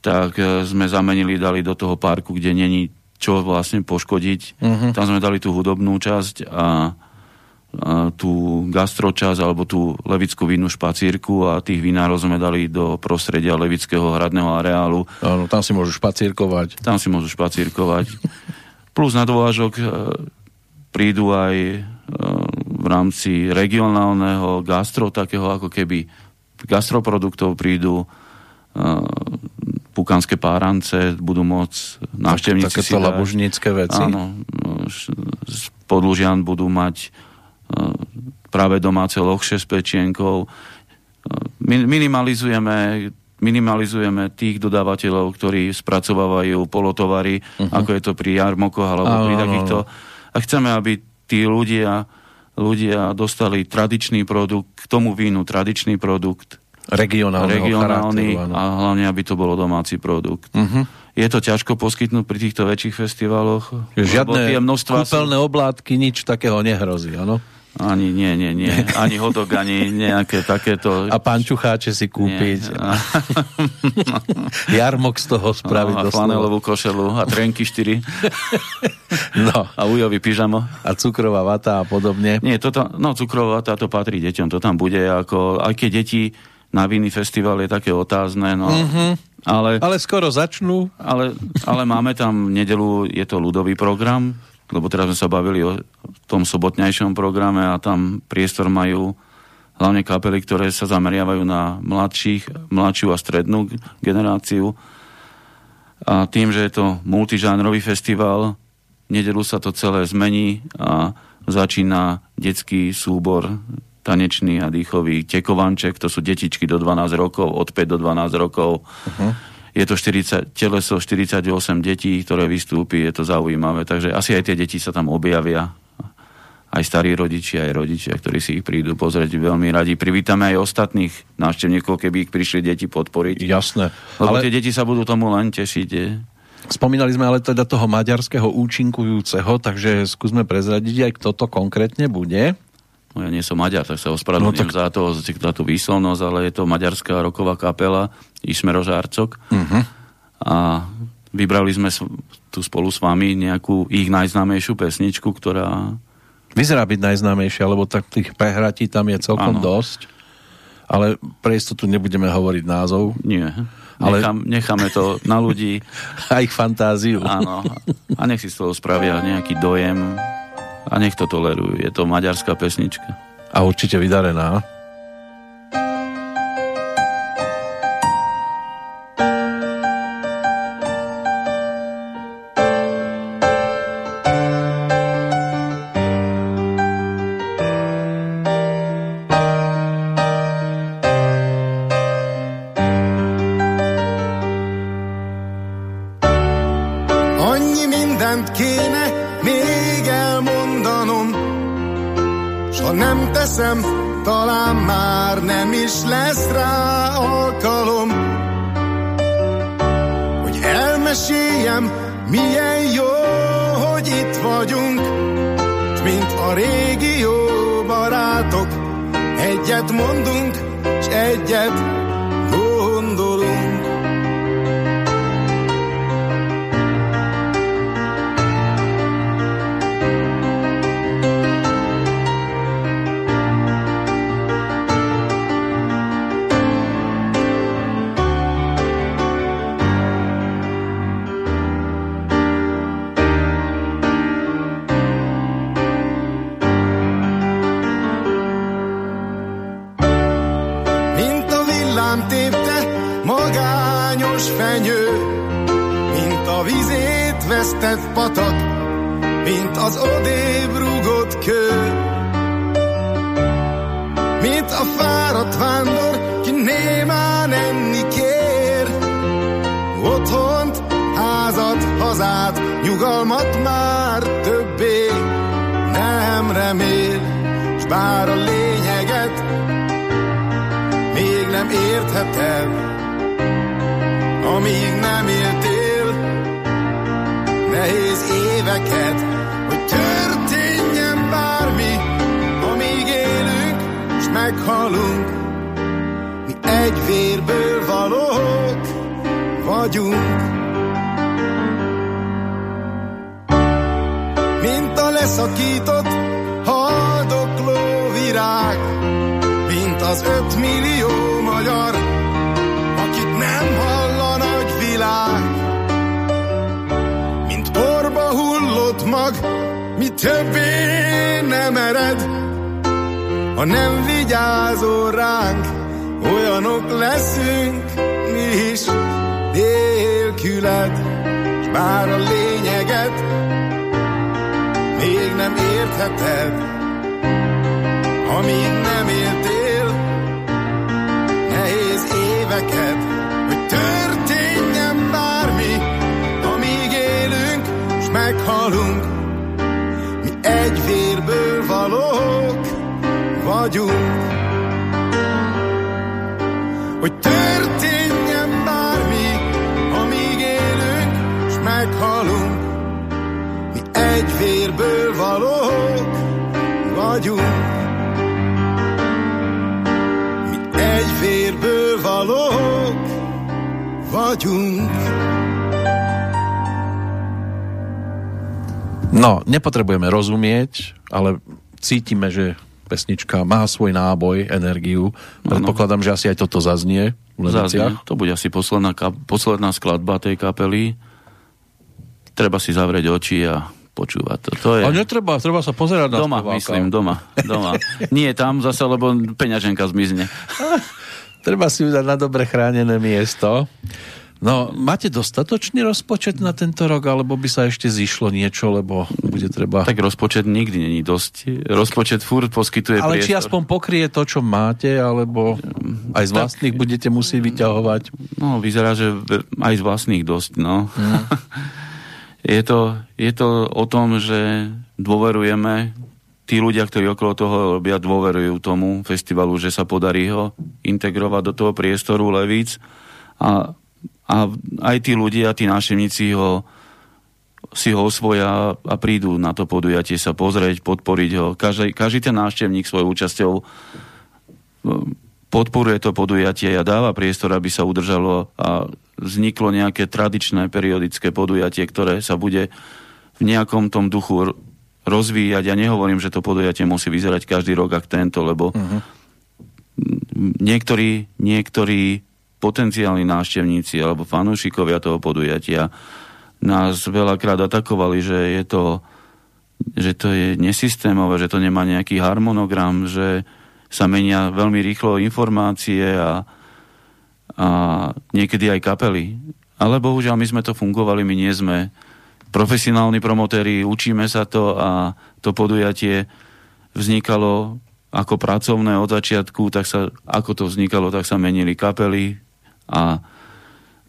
tak e, sme zamenili, dali do toho parku, kde není čo vlastne poškodiť. Uh-huh. Tam sme dali tú hudobnú časť a, a tú gastročasť alebo tú levickú vínu špacírku a tých vinárov sme dali do prostredia levického hradného areálu. Áno, tam si môžu špacírkovať. Tam si môžu špacírkovať. Plus na dôvažok e, prídu aj e, v rámci regionálneho gastro, takého ako keby gastroproduktov prídu e, pukanské párance budú môcť návštevníci Takéto labožnícke veci? Áno, z podlužian budú mať práve domáce lohše s pečienkou. Minimalizujeme minimalizujeme tých dodávateľov, ktorí spracovávajú polotovary, uh-huh. ako je to pri jarmokoch alebo áno, pri takýchto. A chceme, aby tí ľudia, ľudia dostali tradičný produkt, k tomu vínu tradičný produkt, regionálny a hlavne, aby to bolo domáci produkt. Uh-huh. Je to ťažko poskytnúť pri týchto väčších festivaloch. Žiadne kúpeľné sú... oblátky, nič takého nehrozí, áno? Ani nie, nie, nie. Ani hodok, ani nejaké takéto... A pančucháče si kúpiť. *laughs* Jarmok z toho spraviť. No, a flanelovú košelu a trenky 4. *laughs* no. A ujovi pyžamo. A cukrová vata a podobne. Nie, toto, no cukrová vata to patrí deťom. To tam bude ako, aj keď deti na Viny festival je také otázne, no... Mm-hmm. Ale, ale skoro začnú. Ale, ale máme tam nedelu, je to ľudový program, lebo teraz sme sa bavili o tom sobotnejšom programe a tam priestor majú hlavne kapely, ktoré sa zameriavajú na mladších, mladšiu a strednú generáciu. A tým, že je to multižánrový festival, nedelu sa to celé zmení a začína detský súbor tanečný a dýchový tekovanček, to sú detičky do 12 rokov, od 5 do 12 rokov. Uh-huh je to 40, teleso 48 detí, ktoré vystúpi, je to zaujímavé, takže asi aj tie deti sa tam objavia aj starí rodičia, aj rodičia, ktorí si ich prídu pozrieť veľmi radi. Privítame aj ostatných návštevníkov, keby ich prišli deti podporiť. Jasné. Lebo ale... tie deti sa budú tomu len tešiť. Je. Spomínali sme ale teda toho maďarského účinkujúceho, takže skúsme prezradiť aj kto to konkrétne bude. No ja nie som Maďar, tak sa ospravedlňujem no, tak... za, to, za tú výslovnosť, ale je to maďarská roková kapela Ismero Žárcok. Uh-huh. A vybrali sme tu spolu s vami nejakú ich najznámejšiu pesničku, ktorá... Vyzerá byť najznámejšia, lebo tak tých prehratí tam je celkom ano. dosť. Ale pre istotu nebudeme hovoriť názov. Nie. Ale... Nechám, necháme to na ľudí. *laughs* A ich fantáziu. Áno. A nech si z toho spravia nejaký dojem a nech to tolerujú. Je to maďarská pesnička. A určite vydarená. Nepotrebujeme rozumieť, ale cítime, že pesnička má svoj náboj, energiu. Predpokladám, že asi aj toto zaznie v Zaznie. To bude asi posledná, posledná skladba tej kapely. Treba si zavrieť oči a počúvať to. to je... A netreba, treba sa pozerať na Doma, speváka. myslím, doma. doma. *laughs* Nie tam zase, lebo peňaženka zmizne. Treba si ju dať na dobre chránené miesto. No, máte dostatočný rozpočet na tento rok, alebo by sa ešte zišlo niečo, lebo bude treba... Tak rozpočet nikdy není dosť. Rozpočet furt poskytuje ale či priestor. aspoň pokrie to, čo máte, alebo aj z Tak- vlastných budete musieť vyťahovať. No, vyzerá, že aj z vlastných dosť, no. Mm. *laughs* je, to, je to o tom, že dôverujeme, tí ľudia, ktorí okolo toho robia, dôverujú tomu festivalu, že sa podarí ho integrovať do toho priestoru Levíc a, a aj tí ľudia, tí návštevníci ho si ho osvoja a prídu na to podujatie sa pozrieť, podporiť ho. Každý, každý ten návštevník svojou účasťou podporuje to podujatie a dáva priestor, aby sa udržalo a vzniklo nejaké tradičné periodické podujatie, ktoré sa bude v nejakom tom duchu rozvíjať. Ja nehovorím, že to podujatie musí vyzerať každý rok ak tento, lebo uh-huh. niektorí, niektorí potenciálni návštevníci alebo fanúšikovia toho podujatia nás veľakrát atakovali, že je to že to je nesystémové, že to nemá nejaký harmonogram, že sa menia veľmi rýchlo informácie a, a niekedy aj kapely. Ale bohužiaľ my sme to fungovali, my nie sme profesionálni promotéri, učíme sa to a to podujatie vznikalo ako pracovné od začiatku, tak sa, ako to vznikalo, tak sa menili kapely a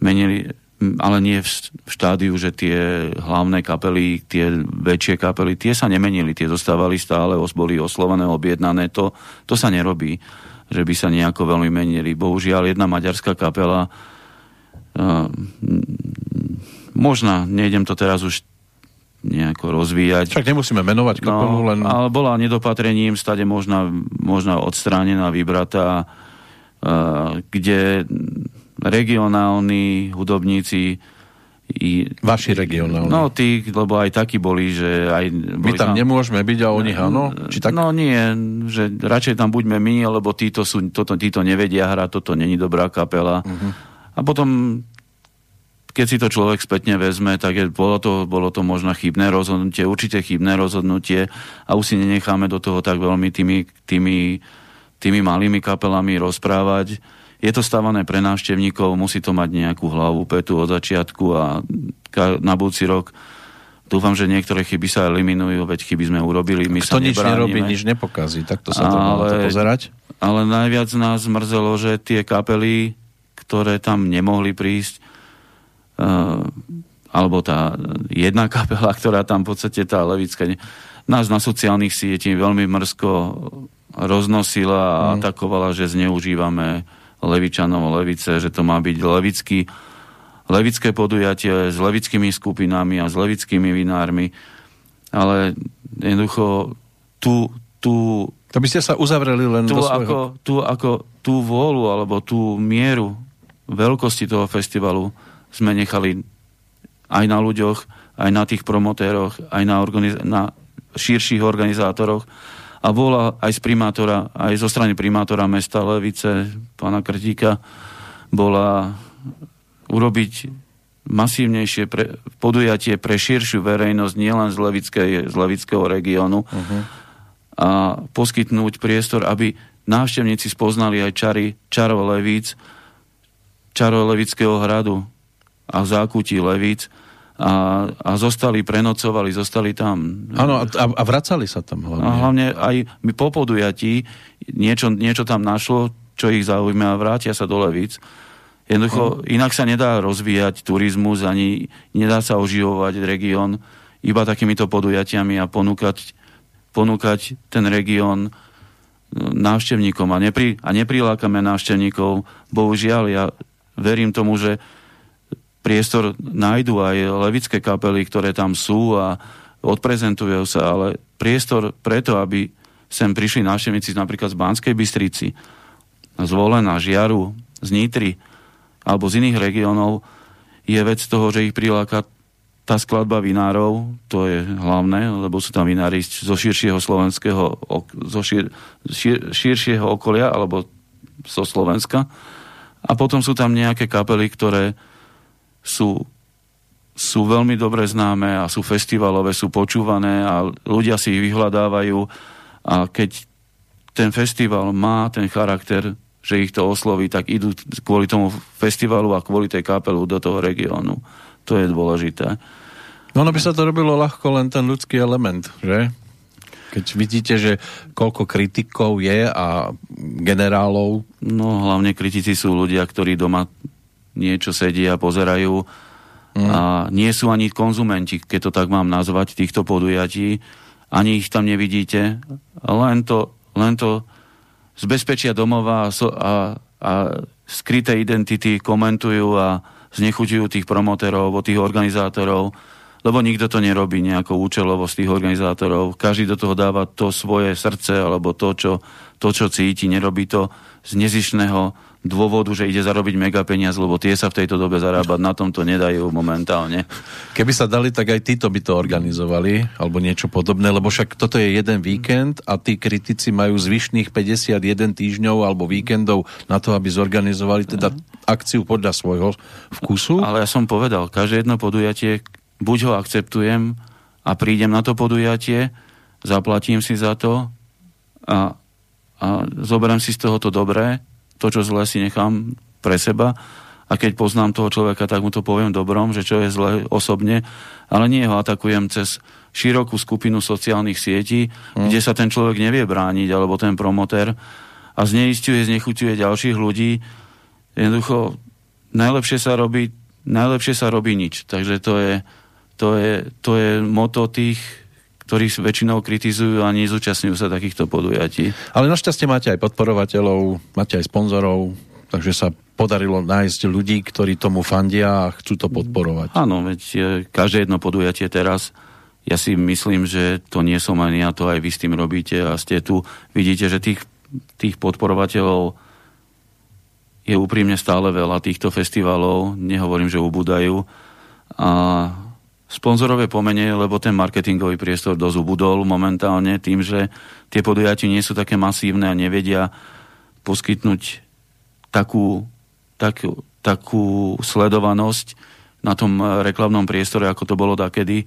menili, ale nie v, štádiu, že tie hlavné kapely, tie väčšie kapely, tie sa nemenili, tie zostávali stále, boli oslované, objednané, to, to sa nerobí, že by sa nejako veľmi menili. Bohužiaľ, jedna maďarská kapela, uh, možno, nejdem to teraz už nejako rozvíjať, Však nemusíme menovať kapelu, No, len... ale bola nedopatrením stade možno, možno odstránená, vybratá, uh, kde regionálni hudobníci i, Vaši regionálni. No, tí, lebo aj takí boli, že aj... My boli tam nemôžeme byť a oni áno? Či tak? No nie, že radšej tam buďme my, lebo títo, sú, toto, títo nevedia hrať, toto není dobrá kapela. Mhm. A potom, keď si to človek spätne vezme, tak je, bolo, to, bolo to možno chybné rozhodnutie, určite chybné rozhodnutie a už si nenecháme do toho tak veľmi tými, tými, tými malými kapelami rozprávať. Je to stávané pre návštevníkov, musí to mať nejakú hlavu, petu od začiatku a na budúci rok dúfam, že niektoré chyby sa eliminujú, veď chyby sme urobili, my Kto sa nič nerobí, nič nepokazí. Takto sa to na to pozerať. Ale najviac nás mrzelo, že tie kapely, ktoré tam nemohli prísť, uh, alebo tá jedna *laughs* kapela, ktorá tam v podstate tá levická, ne- nás na sociálnych sieti veľmi mrzko roznosila a Mhm. atakovala, že zneužívame levičanov, levice, že to má byť levický, levické podujatie s levickými skupinami a s levickými vinármi. Ale jednoducho tú, tú, To by ste sa uzavreli len tú, do svojho... ako, tú, ako, tú vôľu alebo tú mieru veľkosti toho festivalu sme nechali aj na ľuďoch, aj na tých promotéroch, aj na, organiz- na širších organizátoroch a bola aj z primátora, aj zo strany primátora mesta Levice, pána Krtíka, bola urobiť masívnejšie pre, podujatie pre širšiu verejnosť, nielen z, levickej, z levického regiónu, uh-huh. a poskytnúť priestor, aby návštevníci spoznali aj čary čarov Levíc, čarov Levického hradu. a zákutí Levíc a, a zostali, prenocovali, zostali tam. Áno, a, a vracali sa tam hlavne. A hlavne aj po podujatí niečo, niečo tam našlo, čo ich zaujíma a vrátia sa do Levíc. Jednoducho, inak sa nedá rozvíjať turizmus, ani nedá sa oživovať región iba takýmito podujatiami a ponúkať, ponúkať ten región návštevníkom a, nepri, a neprilákame návštevníkov. Bohužiaľ, ja verím tomu, že priestor nájdu aj levické kapely, ktoré tam sú a odprezentujú sa, ale priestor preto, aby sem prišli návštevníci napríklad z Banskej Bystrici, z Volena, Žiaru, z Nitry alebo z iných regiónov, je vec toho, že ich priláka tá skladba vinárov, to je hlavné, lebo sú tam vinári zo širšieho slovenského, zo šir, šir, širšieho okolia, alebo zo Slovenska. A potom sú tam nejaké kapely, ktoré sú, sú veľmi dobre známe a sú festivalové, sú počúvané a ľudia si ich vyhľadávajú. A keď ten festival má ten charakter, že ich to osloví, tak idú kvôli tomu festivalu a kvôli tej kapelu do toho regiónu. To je dôležité. No ono by sa to robilo ľahko len ten ľudský element, že? Keď vidíte, že koľko kritikov je a generálov. No hlavne kritici sú ľudia, ktorí doma niečo sedia a pozerajú mm. a nie sú ani konzumenti, keď to tak mám nazvať, týchto podujatí. Ani ich tam nevidíte. Len to, len to z bezpečia domova a, a, a skryté identity komentujú a znechuťujú tých promotérov alebo tých organizátorov, lebo nikto to nerobí nejakou účelovo z tých organizátorov. Každý do toho dáva to svoje srdce alebo to, čo, to, čo cíti. Nerobí to z nezišného dôvodu, že ide zarobiť mega peniaz, lebo tie sa v tejto dobe zarábať na tom to nedajú momentálne. Keby sa dali, tak aj títo by to organizovali, alebo niečo podobné, lebo však toto je jeden víkend a tí kritici majú zvyšných 51 týždňov alebo víkendov na to, aby zorganizovali teda akciu podľa svojho vkusu. Ale ja som povedal, každé jedno podujatie, buď ho akceptujem a prídem na to podujatie, zaplatím si za to a, a zoberiem si z toho to dobré, to, čo zle si nechám pre seba a keď poznám toho človeka, tak mu to poviem dobrom, že čo je zle osobne, ale nie ho atakujem cez širokú skupinu sociálnych sietí, mm. kde sa ten človek nevie brániť, alebo ten promotér a zneistuje, znechuťuje ďalších ľudí. Jednoducho, najlepšie sa robí, najlepšie sa robí nič. Takže to je, to je, to je moto tých, ktorí väčšinou kritizujú a nezúčastňujú sa takýchto podujatí. Ale našťastie máte aj podporovateľov, máte aj sponzorov, takže sa podarilo nájsť ľudí, ktorí tomu fandia a chcú to podporovať. Áno, veď každé jedno podujatie teraz, ja si myslím, že to nie som ani ja, to aj vy s tým robíte a ste tu, vidíte, že tých, tých podporovateľov je úprimne stále veľa týchto festivalov, nehovorím, že ubúdajú a sponzorové pomene, lebo ten marketingový priestor dosť ubudol momentálne tým, že tie podujatia nie sú také masívne a nevedia poskytnúť takú, takú, takú sledovanosť na tom reklamnom priestore, ako to bolo takedy.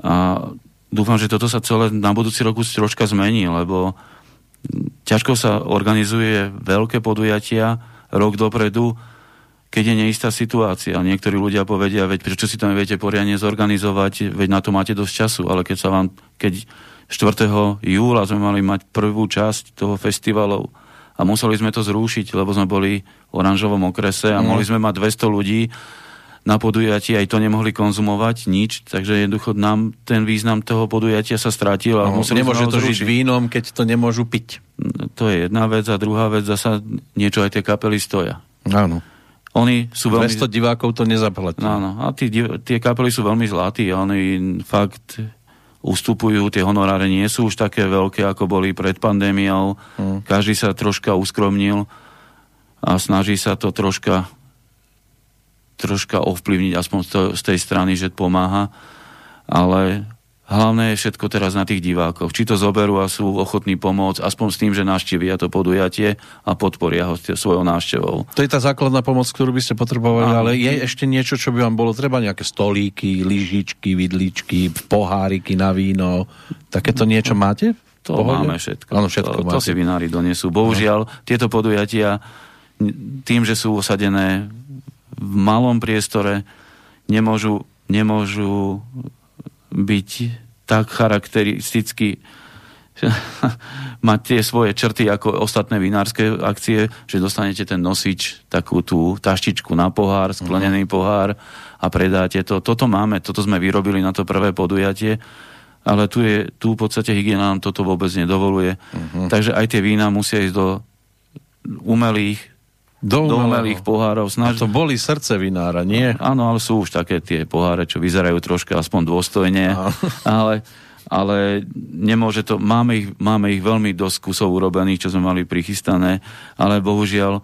A dúfam, že toto sa celé na budúci roku troška zmení, lebo ťažko sa organizuje veľké podujatia rok dopredu, keď je neistá situácia. Niektorí ľudia povedia, veď prečo si to neviete poriadne zorganizovať, veď na to máte dosť času, ale keď sa vám, keď 4. júla sme mali mať prvú časť toho festivalu a museli sme to zrušiť, lebo sme boli v oranžovom okrese a mm. mohli sme mať 200 ľudí na podujatí, aj to nemohli konzumovať, nič, takže jednoducho nám ten význam toho podujatia sa strátil a no, Nemôže to žiť vínom, keď to nemôžu piť. To je jedna vec a druhá vec zasa niečo aj tie kapely stoja. Áno. Oni sú veľmi... 200 divákov to nezaplatí. Áno, a tí, tie kapely sú veľmi zlatí oni fakt ustupujú, tie honoráre nie sú už také veľké, ako boli pred pandémiou. Hmm. Každý sa troška uskromnil a snaží sa to troška troška ovplyvniť aspoň z tej strany, že pomáha. Ale Hlavné je všetko teraz na tých divákoch. Či to zoberú a sú ochotní pomôcť, aspoň s tým, že navštívia to podujatie a podporia ho svojou návštevou. To je tá základná pomoc, ktorú by ste potrebovali, a... ale je ešte niečo, čo by vám bolo treba? Nejaké stolíky, lyžičky, vidličky, poháriky na víno. Takéto niečo máte? To Pohode? máme všetko. Áno, všetko to, to si vinári donesú. Bohužiaľ, no. tieto podujatia tým, že sú osadené v malom priestore nemôžu, nemôžu byť tak charakteristicky *laughs* mať tie svoje črty ako ostatné vinárske akcie, že dostanete ten nosič, takú tú taštičku na pohár, sklenený uh-huh. pohár a predáte to. Toto máme, toto sme vyrobili na to prvé podujatie, ale tu, je, tu v podstate hygiena nám toto vôbec nedovoluje. Uh-huh. Takže aj tie vína musia ísť do umelých do, do umelých pohárov. Snaž... A to boli srdce vinára, nie? Áno, ale sú už také tie poháre, čo vyzerajú troška aspoň dôstojne, *laughs* ale, ale nemôže to, máme ich, máme ich veľmi dosť kusov urobených, čo sme mali prichystané, ale bohužiaľ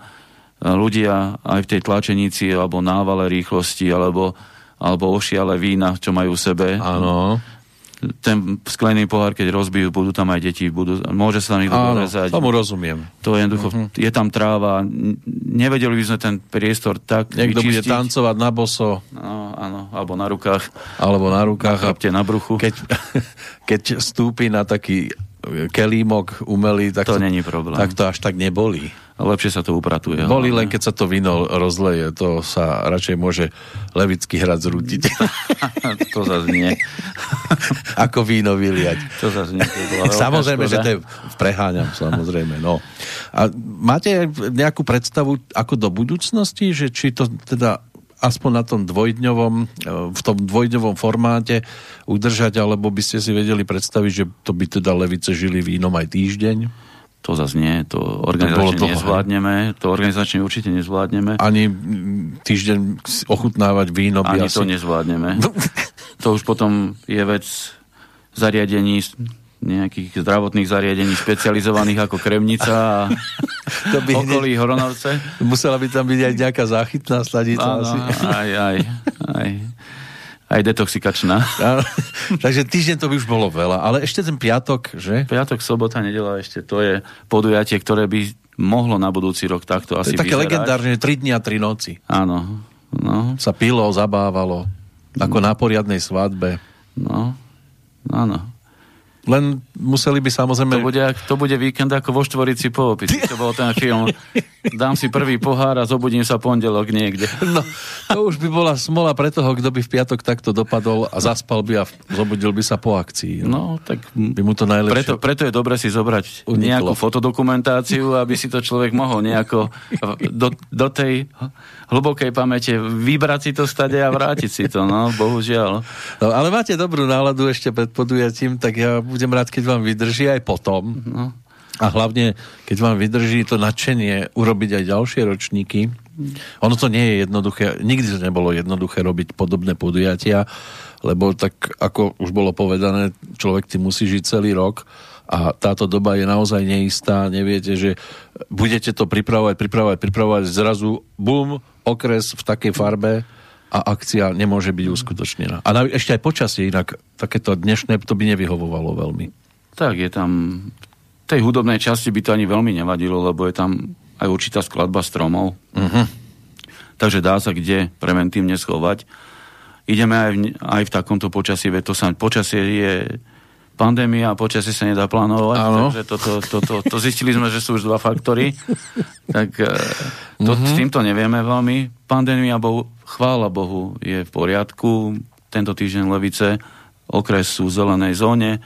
ľudia aj v tej tlačenici alebo návale rýchlosti alebo, alebo ošiale vína, čo majú v sebe. Áno ten sklený pohár, keď rozbijú, budú tam aj deti, budú, môže sa tam niekto dorezať. tomu rozumiem. To je jednoducho, uh-huh. je tam tráva, nevedeli by sme ten priestor tak Niekto vyčistiť. bude tancovať na boso. No, áno, alebo na rukách. Alebo na rukách. Na chrbte, na bruchu. Keď, *laughs* keď stúpi na taký kelímok umelý, tak to, to není problém. Tak to až tak nebolí. Lepšie sa to upratuje. Boli len, keď sa to víno rozleje. To sa radšej môže levický hrad zrútiť. *laughs* to zase nie. *laughs* Ako víno vyliať. To zase nie. To samozrejme, škoda. že to je preháňam, samozrejme. No. A máte nejakú predstavu ako do budúcnosti, že či to teda aspoň na tom dvojdňovom, v tom dvojdňovom formáte udržať, alebo by ste si vedeli predstaviť, že to by teda Levice žili vínom aj týždeň? To zase nie, to organizačne to nezvládneme, to organizačne určite nezvládneme. Ani týždeň ochutnávať víno by Ani asi... to nezvládneme. to už potom je vec zariadení nejakých zdravotných zariadení špecializovaných ako Kremnica a *laughs* to by okolí hneď... Horonovce. Musela by tam byť aj nejaká záchytná Áno, asi. Aj, aj, aj aj detoxikačná. *laughs* Takže týždeň to by už bolo veľa, ale ešte ten piatok, že? Piatok, sobota, nedela ešte, to je podujatie, ktoré by mohlo na budúci rok takto to asi je také vyzerať. legendárne, 3 dni a 3 noci. Áno. No. Sa pilo, zabávalo, ako na poriadnej svadbe. No, áno. Len museli by samozrejme... To bude, to bude víkend ako vo Štvorici po opisi. To bol ten film. Dám si prvý pohár a zobudím sa pondelok niekde. No, to už by bola smola pre toho, kto by v piatok takto dopadol a zaspal by a zobudil by sa po akcii. No, tak by mu to najlepšie... Preto, preto je dobre si zobrať uniklo. nejakú fotodokumentáciu, aby si to človek mohol nejako do, do tej hlbokej pamäte vybrať si to stade a vrátiť si to, no, bohužiaľ. No, ale máte dobrú náladu ešte pred podujatím, tak ja budem rád, keď vám vydrží aj potom. No. A hlavne, keď vám vydrží to nadšenie urobiť aj ďalšie ročníky. Ono to nie je jednoduché, nikdy to nebolo jednoduché robiť podobné podujatia, lebo tak, ako už bolo povedané, človek si musí žiť celý rok a táto doba je naozaj neistá, neviete, že budete to pripravovať, pripravovať, pripravovať, zrazu bum, okres v takej farbe a akcia nemôže byť uskutočnená. A ešte aj počasie, inak takéto dnešné to by nevyhovovalo veľmi. Tak je tam, v tej hudobnej časti by to ani veľmi nevadilo, lebo je tam aj určitá skladba stromov. Uh-huh. Takže dá sa kde preventívne schovať. Ideme aj v, aj v takomto počasí, veď to sa, počasie je pandémia a počasie sa nedá plánovať, Áno. takže to, to, to, to, zistili sme, že sú už dva faktory. tak to, uh-huh. s týmto nevieme veľmi. Pandémia, bohu, chvála Bohu, je v poriadku. Tento týždeň Levice, okres sú v zelenej zóne.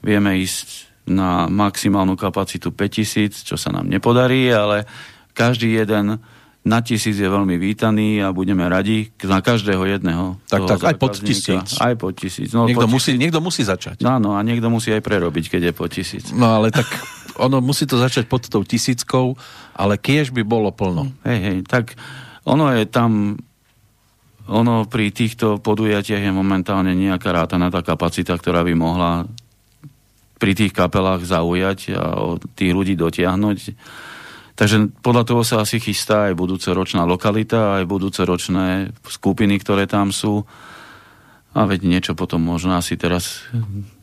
Vieme ísť na maximálnu kapacitu 5000, čo sa nám nepodarí, ale každý jeden na tisíc je veľmi vítaný a budeme radi na každého jedného. Tak, tak, aj pod tisíc. Aj pod tisíc. No, niekto, pod musí, tisíc. niekto musí začať. No, áno, a niekto musí aj prerobiť, keď je pod tisíc. No ale tak *laughs* ono musí to začať pod tou tisíckou, ale kiež by bolo plno. Hej, hej, tak ono je tam ono pri týchto podujatiach je momentálne nejaká rátaná tá kapacita, ktorá by mohla pri tých kapelách zaujať a tých ľudí dotiahnuť. Takže podľa toho sa asi chystá aj budúce ročná lokalita, aj budúce ročné skupiny, ktoré tam sú. A veď niečo potom možno asi teraz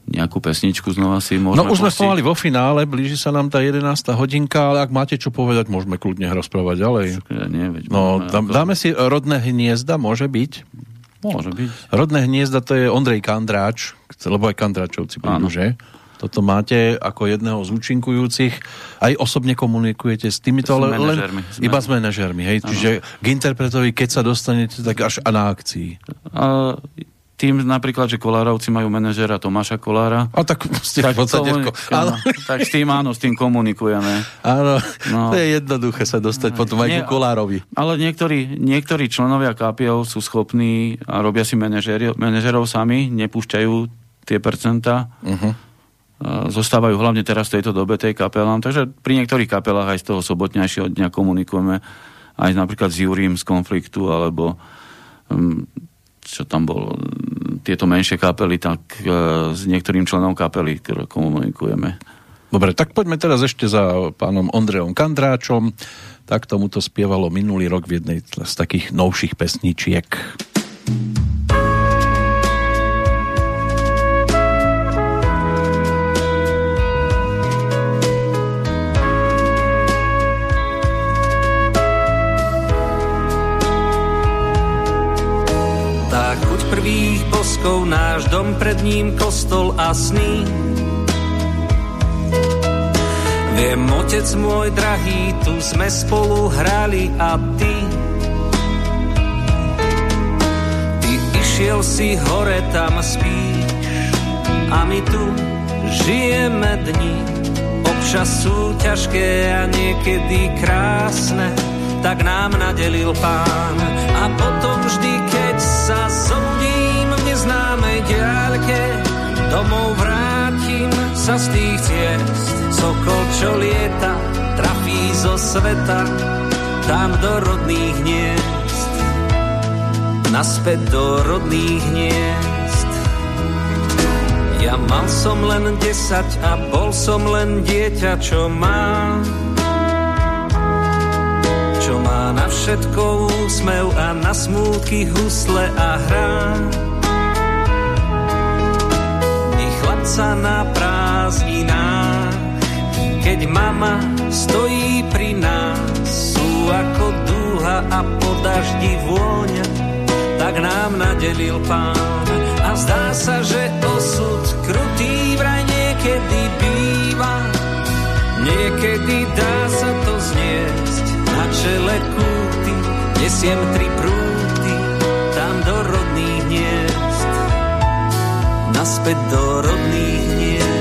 nejakú pesničku znova si môžeme No už sme pomali vo finále, blíži sa nám tá 11. hodinka, ale ak máte čo povedať, môžeme kľudne rozprávať ďalej. Ja nie, veď No, dám, dáme si rodné hniezda, môže byť. Môže byť. Rodné hniezda to je Ondrej Kandráč, lebo aj Kandráčovci prídu, že? Toto máte ako jedného z účinkujúcich. Aj osobne komunikujete s týmito, ale len manažérmi. iba s manažérmi, hej? Čiže k interpretovi, keď sa dostanete, tak až a na akcii. A tým napríklad, že Kolárovci majú manažera Tomáša Kolára, A tak ste v podstate... v ko- komunikujeme. Áno, tak s tým áno, s tým komunikujeme. áno. No. to je jednoduché sa dostať potom aj Nie, ku Kolárovi. Ale niektorí, niektorí členovia KPO sú schopní a robia si manažerov sami, nepúšťajú tie percentá. Uh-huh. Zostávajú hlavne teraz v tejto dobe tej kapelám. Takže pri niektorých kapelách aj z toho sobotnejšieho dňa komunikujeme aj napríklad s Jurím z konfliktu, alebo um, čo tam bol, mm, tieto menšie kapely, tak uh, s niektorým členom kapely komunikujeme. Dobre, tak poďme teraz ešte za pánom Ondrejom Kandráčom. Tak tomuto spievalo minulý rok v jednej z takých novších pesničiek. Tá boskov, náš dom pred ním kostol a sny. Viem, otec môj drahý, tu sme spolu hrali a ty. Ty išiel si hore, tam spíš. A my tu žijeme dni. Občas sú ťažké a niekedy krásne. Tak nám nadelil pán. A potom vždy, keď sa neznámej diaľke domov vrátim sa z tých ciest. Sokol, čo lieta trafí zo sveta tam do rodných hniezd. Naspäť do rodných hniezd. Ja mal som len 10 a bol som len dieťa, čo má čo má na všetko úsmev a na smútky husle a hrá. Chlapca na prázdninách, keď mama stojí pri nás, sú ako dúha a po daždi vôňa, tak nám nadelil pán. A zdá sa, že osud krutý vraj niekedy býva, niekedy dá sa to zniesť. Na čele kúty, nesiem tri prúty, naspäť do rodných hniezd.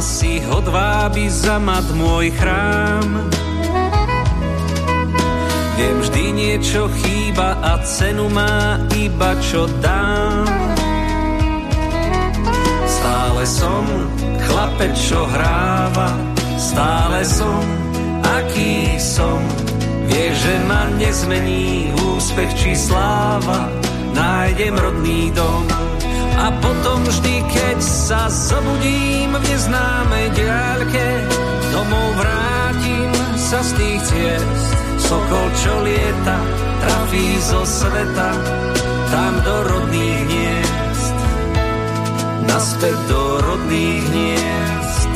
Si hodvábi za mat môj chrám. Viem, vždy niečo chýba a cenu má iba čo dám. Stále som chlapec, čo hráva, stále som, aký som. Vieš, že ma nezmení úspech či sláva, nájdem rodný dom. A potom vždy, keď sa zobudím v neznámej diaľke, domov vrátim sa z tých ciest. Sokol, čo lieta, trafí zo sveta, tam do rodných hniezd. Naspäť do rodných hniezd.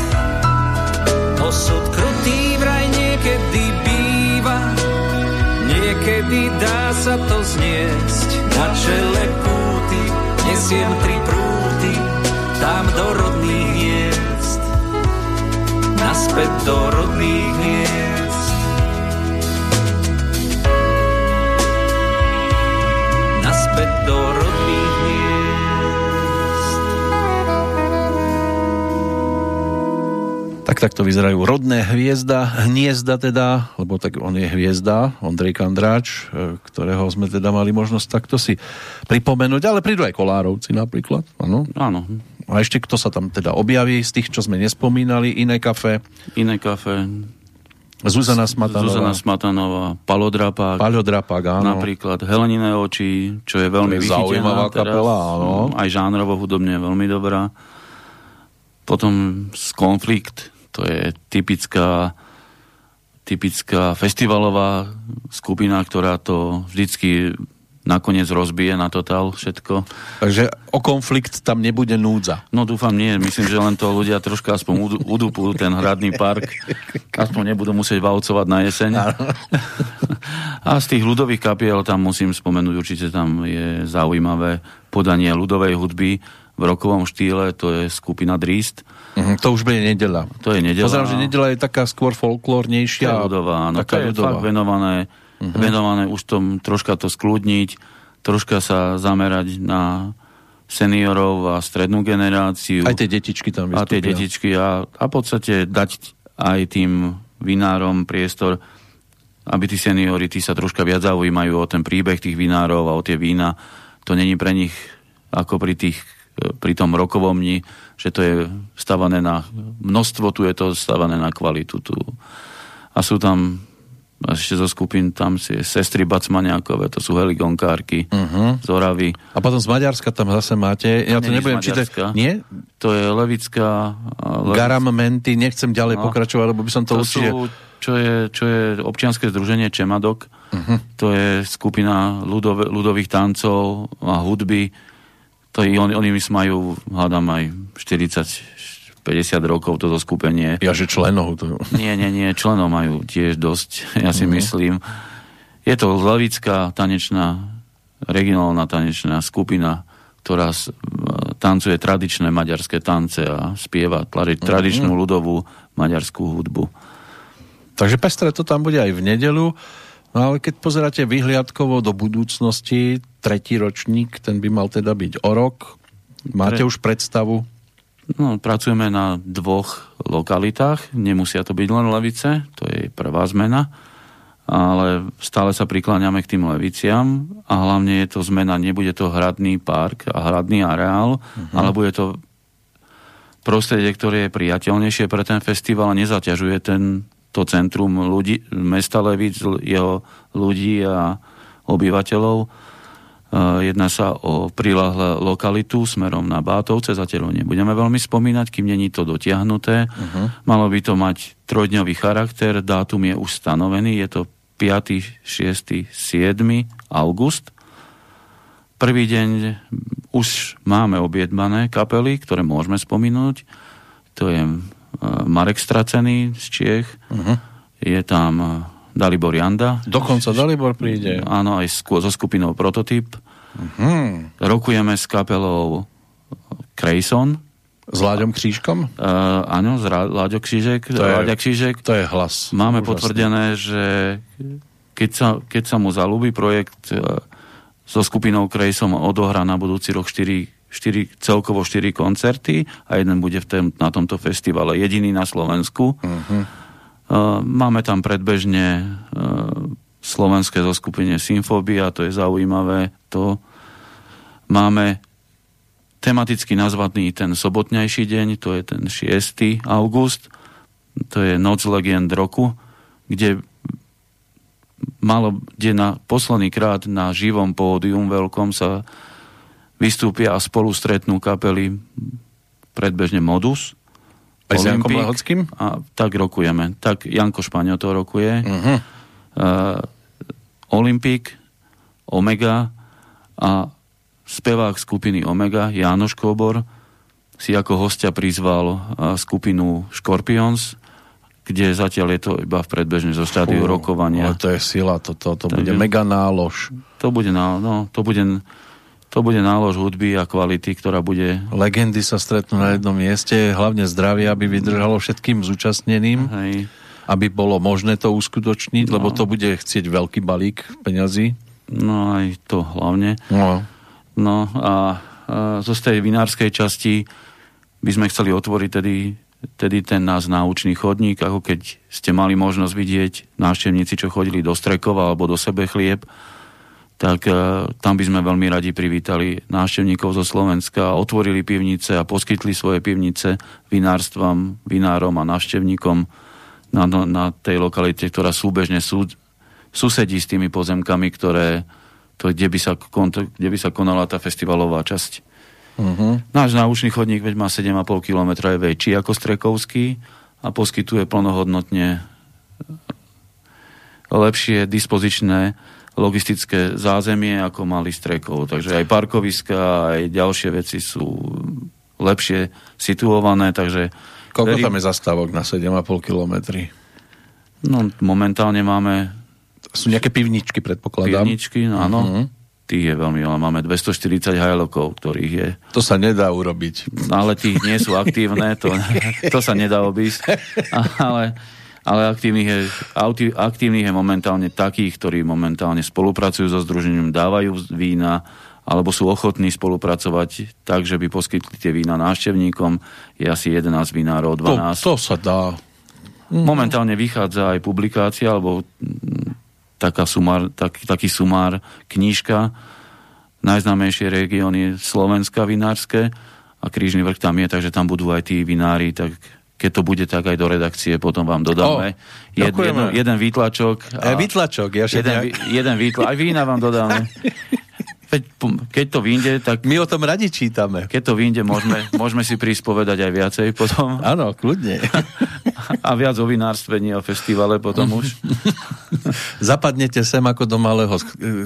Osud krutý vraj niekedy býva, niekedy dá sa to zniesť. Na čele kúty nesiem tri prúty, tam do rodných hniezd. Naspäť do rodných hniezd. Takto vyzerajú rodné hviezda, hniezda teda, lebo tak on je hviezda, Ondrej Kandráč, e, ktorého sme teda mali možnosť takto si pripomenúť, ale prídu aj Kolárovci napríklad, áno. Áno, A ešte kto sa tam teda objaví z tých, čo sme nespomínali, iné kafe, iné kafe, Zuzana Smatanová. Zuzana Smatanová, Palodrapák. Palodrapák, áno. Napríklad Heleniné oči, čo je veľmi To je zaujímavá teraz. kapela, áno. Aj žánrovo hudobne veľmi dobrá. Potom z Konflikt, to je typická typická festivalová skupina, ktorá to vždycky nakoniec rozbije na totál všetko. Takže o konflikt tam nebude núdza. No dúfam nie, myslím, že len to ľudia troška aspoň udupú ten hradný park. Aspoň nebudú musieť valcovať na jeseň. A z tých ľudových kapiel tam musím spomenúť, určite tam je zaujímavé podanie ľudovej hudby v rokovom štýle, to je skupina Drist. Mhm, to už bude nedela. To je nedela. Pozerám, že nedela je taká skôr folklórnejšia. je ľudová, áno. Taká to je ľudová. fakt venované, uh-huh. venované už tom troška to skľudniť, troška sa zamerať na seniorov a strednú generáciu. Aj tie detičky tam a vystúpia. tie detičky a, a v podstate dať aj tým vinárom priestor, aby tí seniori, tí sa troška viac zaujímajú o ten príbeh tých vinárov a o tie vína. To není pre nich ako pri tých pri tom rokovom dni, že to je stavané na množstvo, tu je to stavané na kvalitu. Tu. A sú tam ešte zo skupín tam si sestry Bacmaniakové, to sú heligonkárky uh-huh. z Oravy. A potom z Maďarska tam zase máte, ja to nebudem čítať. Nie? To je Levická... Le... Garam Menty, nechcem ďalej No. pokračovať, lebo by som to, To určite... sú, čo je, čo je občianske združenie Čemadok. Uh-huh. To je skupina ľudov, ľudových tancov a hudby. To je, oni, myslím majú, hádam aj 40, 50 rokov toto skupenie. Ja, že členov. To... Nie, nie, nie, členov majú tiež dosť, *laughs* ja si myslím. Je to levická tanečná, regionálna tanečná skupina, ktorá tancuje tradičné maďarské tance a spieva tla- tradičnú ľudovú maďarskú hudbu. Takže pestré to tam bude aj v nedelu. No ale keď pozeráte vyhliadkovo do budúcnosti, tretí ročník, ten by mal teda byť o rok. Máte Pre- už predstavu? No, pracujeme na dvoch lokalitách, nemusia to byť len Levice, to je prvá zmena, ale stále sa prikláňame k tým Leviciam a hlavne je to zmena, nebude to hradný park a hradný areál, uh-huh. ale bude to prostredie, ktoré je priateľnejšie pre ten festival a nezaťažuje ten, to centrum ľudí, mesta Levic, jeho ľudí a obyvateľov. Uh, jedná sa o prilahlé lokalitu smerom na Bátovce, zatiaľ nebudeme veľmi spomínať, kým není to dotiahnuté. Uh-huh. Malo by to mať trojdňový charakter, dátum je už stanovený, je to 5., 6., 7. august. Prvý deň už máme objednané kapely, ktoré môžeme spomenúť. To je Marek Stracený z Čiech, uh-huh. je tam uh, Dalibor Janda, Dokonca Dalibor príde. Áno, aj so skupinou Prototyp. Hmm. Rokujeme s kapelou Krejson. S Láďom Křížkom? Uh, áno, z Ra- Láďo Křížek. To je- Láďa Křížek. To je hlas. Máme Úžasný. potvrdené, že keď sa, keď sa mu zalúbi projekt so skupinou Krejsom odohrá na budúci rok 4, 4, celkovo 4 koncerty a jeden bude v tém, na tomto festivale. Jediný na Slovensku. Uh-huh. Uh, máme tam predbežne uh, slovenské zoskupenie Symfobia, to je zaujímavé. To máme tematicky nazvaný ten sobotnejší deň, to je ten 6. august, to je Noc legend roku, kde malo, kde na posledný krát na živom pódium veľkom sa vystúpia a spolu stretnú kapely predbežne Modus, Aj s Jankom Lehockým? A tak rokujeme. Tak Janko Špaňo to rokuje. Uh-huh. Uh, Olympik, Omega a spevák skupiny Omega, Jánoš Kobor, si ako hostia prizval uh, skupinu Scorpions, kde zatiaľ je to iba v predbežne zo štádiu rokovania. Ale to je sila, to, to, to Takže- bude mega nálož. To bude, no, to bude, to bude nálož hudby a kvality, ktorá bude Legendy sa stretnú na jednom mieste, hlavne zdravie, aby vydržalo všetkým zúčastneným, hej, aby bolo možné to uskutočniť, lebo to bude chcieť veľký balík peňazí. no aj to hlavne. No. No a, a zo z tej vinárskej časti by sme chceli otvoriť tedy, tedy ten nás náučný chodník, ako keď ste mali možnosť vidieť návštevníci, čo chodili do Strekova alebo do Sebe chlieb, tak e, tam by sme veľmi radi privítali návštevníkov zo Slovenska, otvorili pivnice a poskytli svoje pivnice vinárstvam, vinárom a návštevníkom na, na, tej lokalite, ktorá súbežne sú, susedí s tými pozemkami, ktoré, to, kde, by sa, kde by sa konala tá festivalová časť. Uh-huh. Náš náušný chodník veď má 7,5 km, je väčší ako Strekovský a poskytuje plnohodnotne lepšie dispozičné logistické zázemie, ako mali Strekov. Takže aj parkoviska, aj ďalšie veci sú lepšie situované, takže... Koľko verím, tam je zastávok na 7,5 kilometry? No, momentálne máme... Sú nejaké pivničky, predpokladám. Pivničky, no, áno. Uh-huh. Tých je veľmi veľa. Máme 240 hajlokov, ktorých je... To sa nedá urobiť. No, ale tých nie sú aktívne, to, *laughs* to sa nedá obísť. Ale, ale aktívnych, je, aktívnych je momentálne takých, ktorí momentálne spolupracujú so združením, dávajú vína, alebo sú ochotní spolupracovať tak, že by poskytli tie vína návštevníkom. Je asi 11 vinárov, 12. To, to sa dá. Momentálne vychádza aj publikácia, alebo mm, taká sumár, tak, taký sumár, knížka. Najznámejšie regióny Slovenska vinárske a Krížny vrch tam je, takže tam budú aj tí vinári, tak keď to bude tak aj do redakcie, potom vám dodáme. Oh, Jed, jeden, jeden výtlačok. A, e, výtlačok, ja jeden, jeden výtlačok. Aj vína vám dodáme. *laughs* keď to vyjde, tak... My o tom radi čítame. Keď to vyjde, môžeme, môžeme si prísť povedať aj viacej potom. *laughs* Áno, kľudne. *laughs* A viac o vinárstve, nie o festivale potom už. Zapadnete sem ako do malého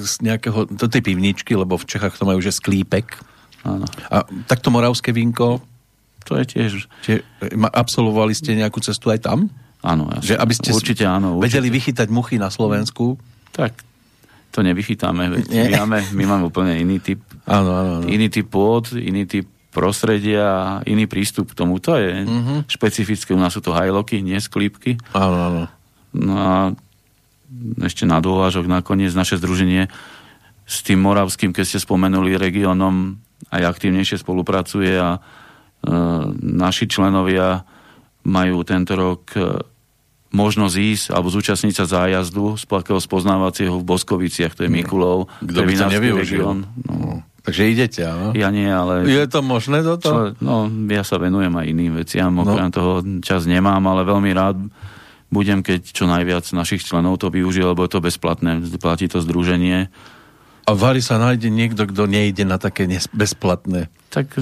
z nejakého, do tej pivničky, lebo v Čechách to majú že sklípek. Áno. A takto moravské vínko, to je tiež... Čiže, absolvovali ste nejakú cestu aj tam? Áno, jasne. Že aby ste určite áno. Určite. Vedeli vychytať muchy na Slovensku? Tak to nevychytáme. My máme, my máme úplne iný typ, áno, áno, áno. iný typ pôd, iný typ prostredia a iný prístup k tomu. To je uh-huh. špecifické. U nás sú to hajloky, nie sklípky. Áno, áno. No a ešte na dôvážok nakoniec naše združenie s tým moravským, keď ste spomenuli, regiónom aj aktívnejšie spolupracuje a e, naši členovia majú tento rok e, možnosť ísť alebo zúčastniť sa zájazdu z takého spoznávacieho v Boskoviciach, to je Mikulov, Kto by to nevyužil? Region. No. Takže idete, áno? Ja nie, ale... Je to možné toto? Čo, no, ja sa venujem aj iným veciam, no. okrem toho čas nemám, ale veľmi rád budem, keď čo najviac našich členov to využije, lebo je to bezplatné, platí to združenie. A Vary sa nájde niekto, kto nejde na také bezplatné? Tak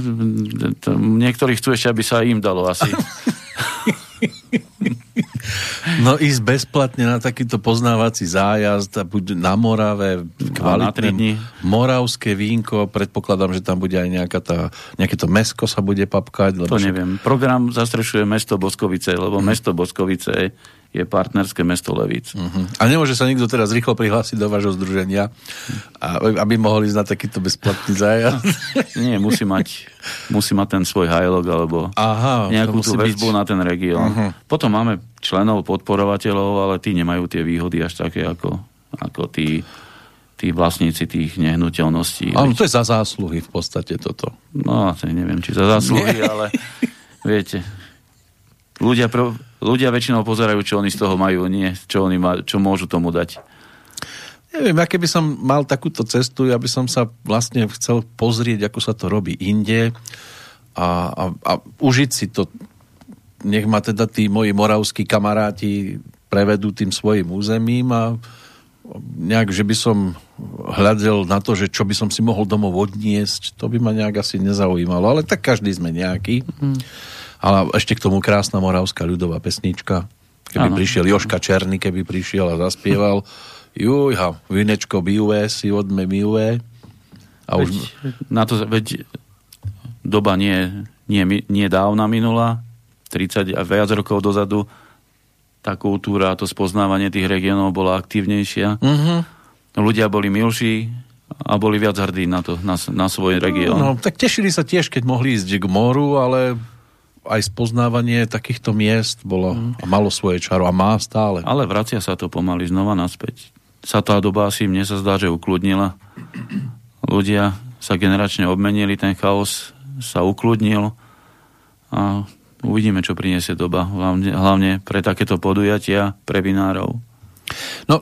to, niektorí chcú ešte, aby sa im dalo asi. *laughs* No ísť bezplatne na takýto poznávací zájazd a buď na Morave, kvalitné moravské vínko, predpokladám, že tam bude aj nejaká tá, nejaké to mesko sa bude papkať. Lebo to neviem. Program zastrešuje mesto Boskovice, lebo hmm. mesto Boskovice je partnerské mesto Levíc. Uh-huh. A nemôže sa nikto teraz rýchlo prihlásiť do vášho združenia, aby mohol ísť na takýto bezplatný zájazd? *laughs* Nie, musí mať, musí mať ten svoj hajlok alebo Aha, nejakú tú väzbu byť... na ten región. Uh-huh. Potom máme členov, podporovateľov, ale tí nemajú tie výhody až také ako, ako tí, tí vlastníci tých nehnuteľností. Áno, to je za zásluhy v podstate toto. No, neviem, či za zásluhy, ale viete, ľudia, ľudia väčšinou pozerajú, čo oni z toho majú, nie čo, oni ma, čo môžu tomu dať. Neviem, ja keby som mal takúto cestu, ja by som sa vlastne chcel pozrieť, ako sa to robí inde a, a, a užiť si to. Nech ma teda tí moji moravskí kamaráti prevedú tým svojim územím a nejak, že by som hľadel na to, že čo by som si mohol domov odniesť, to by ma nejak asi nezaujímalo, ale tak každý sme nejaký. Mm. Ale ešte k tomu krásna moravská ľudová pesnička. Keby ano. prišiel Joška Černý, keby prišiel a zaspieval Jujha, vinečko biué, si odme miué. A veď, už... na to, veď doba nie, nie, nie dávna minula, 30 a viac rokov dozadu tá kultúra a to spoznávanie tých regiónov bola aktívnejšia. Uh-huh. Ľudia boli milší a boli viac hrdí na to, na, na svoj región. No, tak tešili sa tiež, keď mohli ísť k moru, ale aj spoznávanie takýchto miest bolo mm. a malo svoje čaro a má stále. Ale vracia sa to pomaly znova naspäť. Sa tá doba asi mne sa zdá, že ukludnila. Ľudia sa generačne obmenili, ten chaos sa ukludnil a uvidíme, čo priniesie doba. Hlavne, hlavne pre takéto podujatia, pre vinárov. No,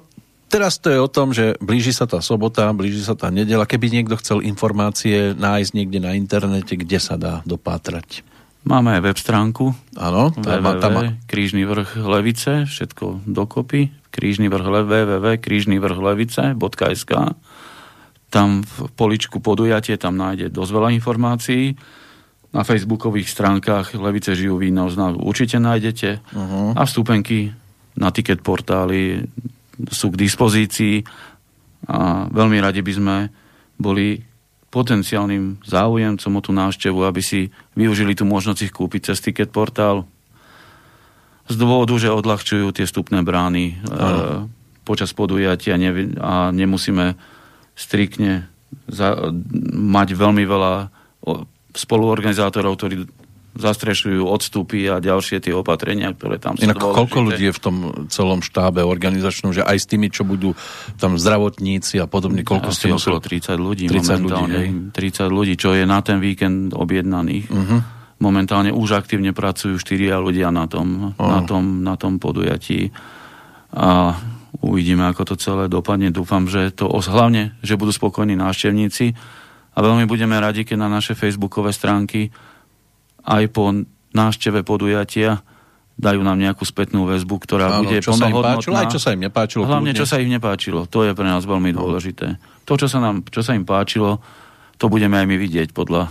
teraz to je o tom, že blíži sa tá sobota, blíži sa tá nedela. Keby niekto chcel informácie nájsť niekde na internete, kde sa dá dopátrať? Máme aj web stránku. Áno, tam, tam... Krížny vrch Levice, všetko dokopy. Krížny vrch www.krížnyvrchlevice.sk Tam v poličku podujatie, tam nájde dosť veľa informácií. Na facebookových stránkach Levice žijú víno určite nájdete. Uh-huh. A vstupenky na ticket portály sú k dispozícii a veľmi radi by sme boli potenciálnym záujemcom o tú návštevu, aby si využili tú možnosť ich kúpiť cez ticket portál z dôvodu, že odľahčujú tie stupné brány e, počas podujatia ne, a nemusíme striktne za, mať veľmi veľa spoluorganizátorov, ktorí zastrešujú odstupy a ďalšie tie opatrenia, ktoré tam sú Inak dôležité. koľko ľudí je v tom celom štábe organizačnom, že aj s tými, čo budú tam zdravotníci a podobne, koľko ste okolo 30 ľudí 30 momentálne. Ľudí, 30 ľudí, čo je na ten víkend objednaných. Uh-huh. Momentálne už aktívne pracujú 4 ľudia na tom, uh-huh. na tom, na tom podujatí. A uvidíme, ako to celé dopadne. Dúfam, že to hlavne, že budú spokojní návštevníci a veľmi budeme radi, keď na naše facebookové stránky aj po návšteve podujatia dajú nám nejakú spätnú väzbu, ktorá Áno, bude čo sa im páčilo, aj čo sa im nepáčilo. Hlavne, kľudne. čo sa im nepáčilo. To je pre nás veľmi dôležité. To, čo sa, nám, čo sa im páčilo, to budeme aj my vidieť podľa,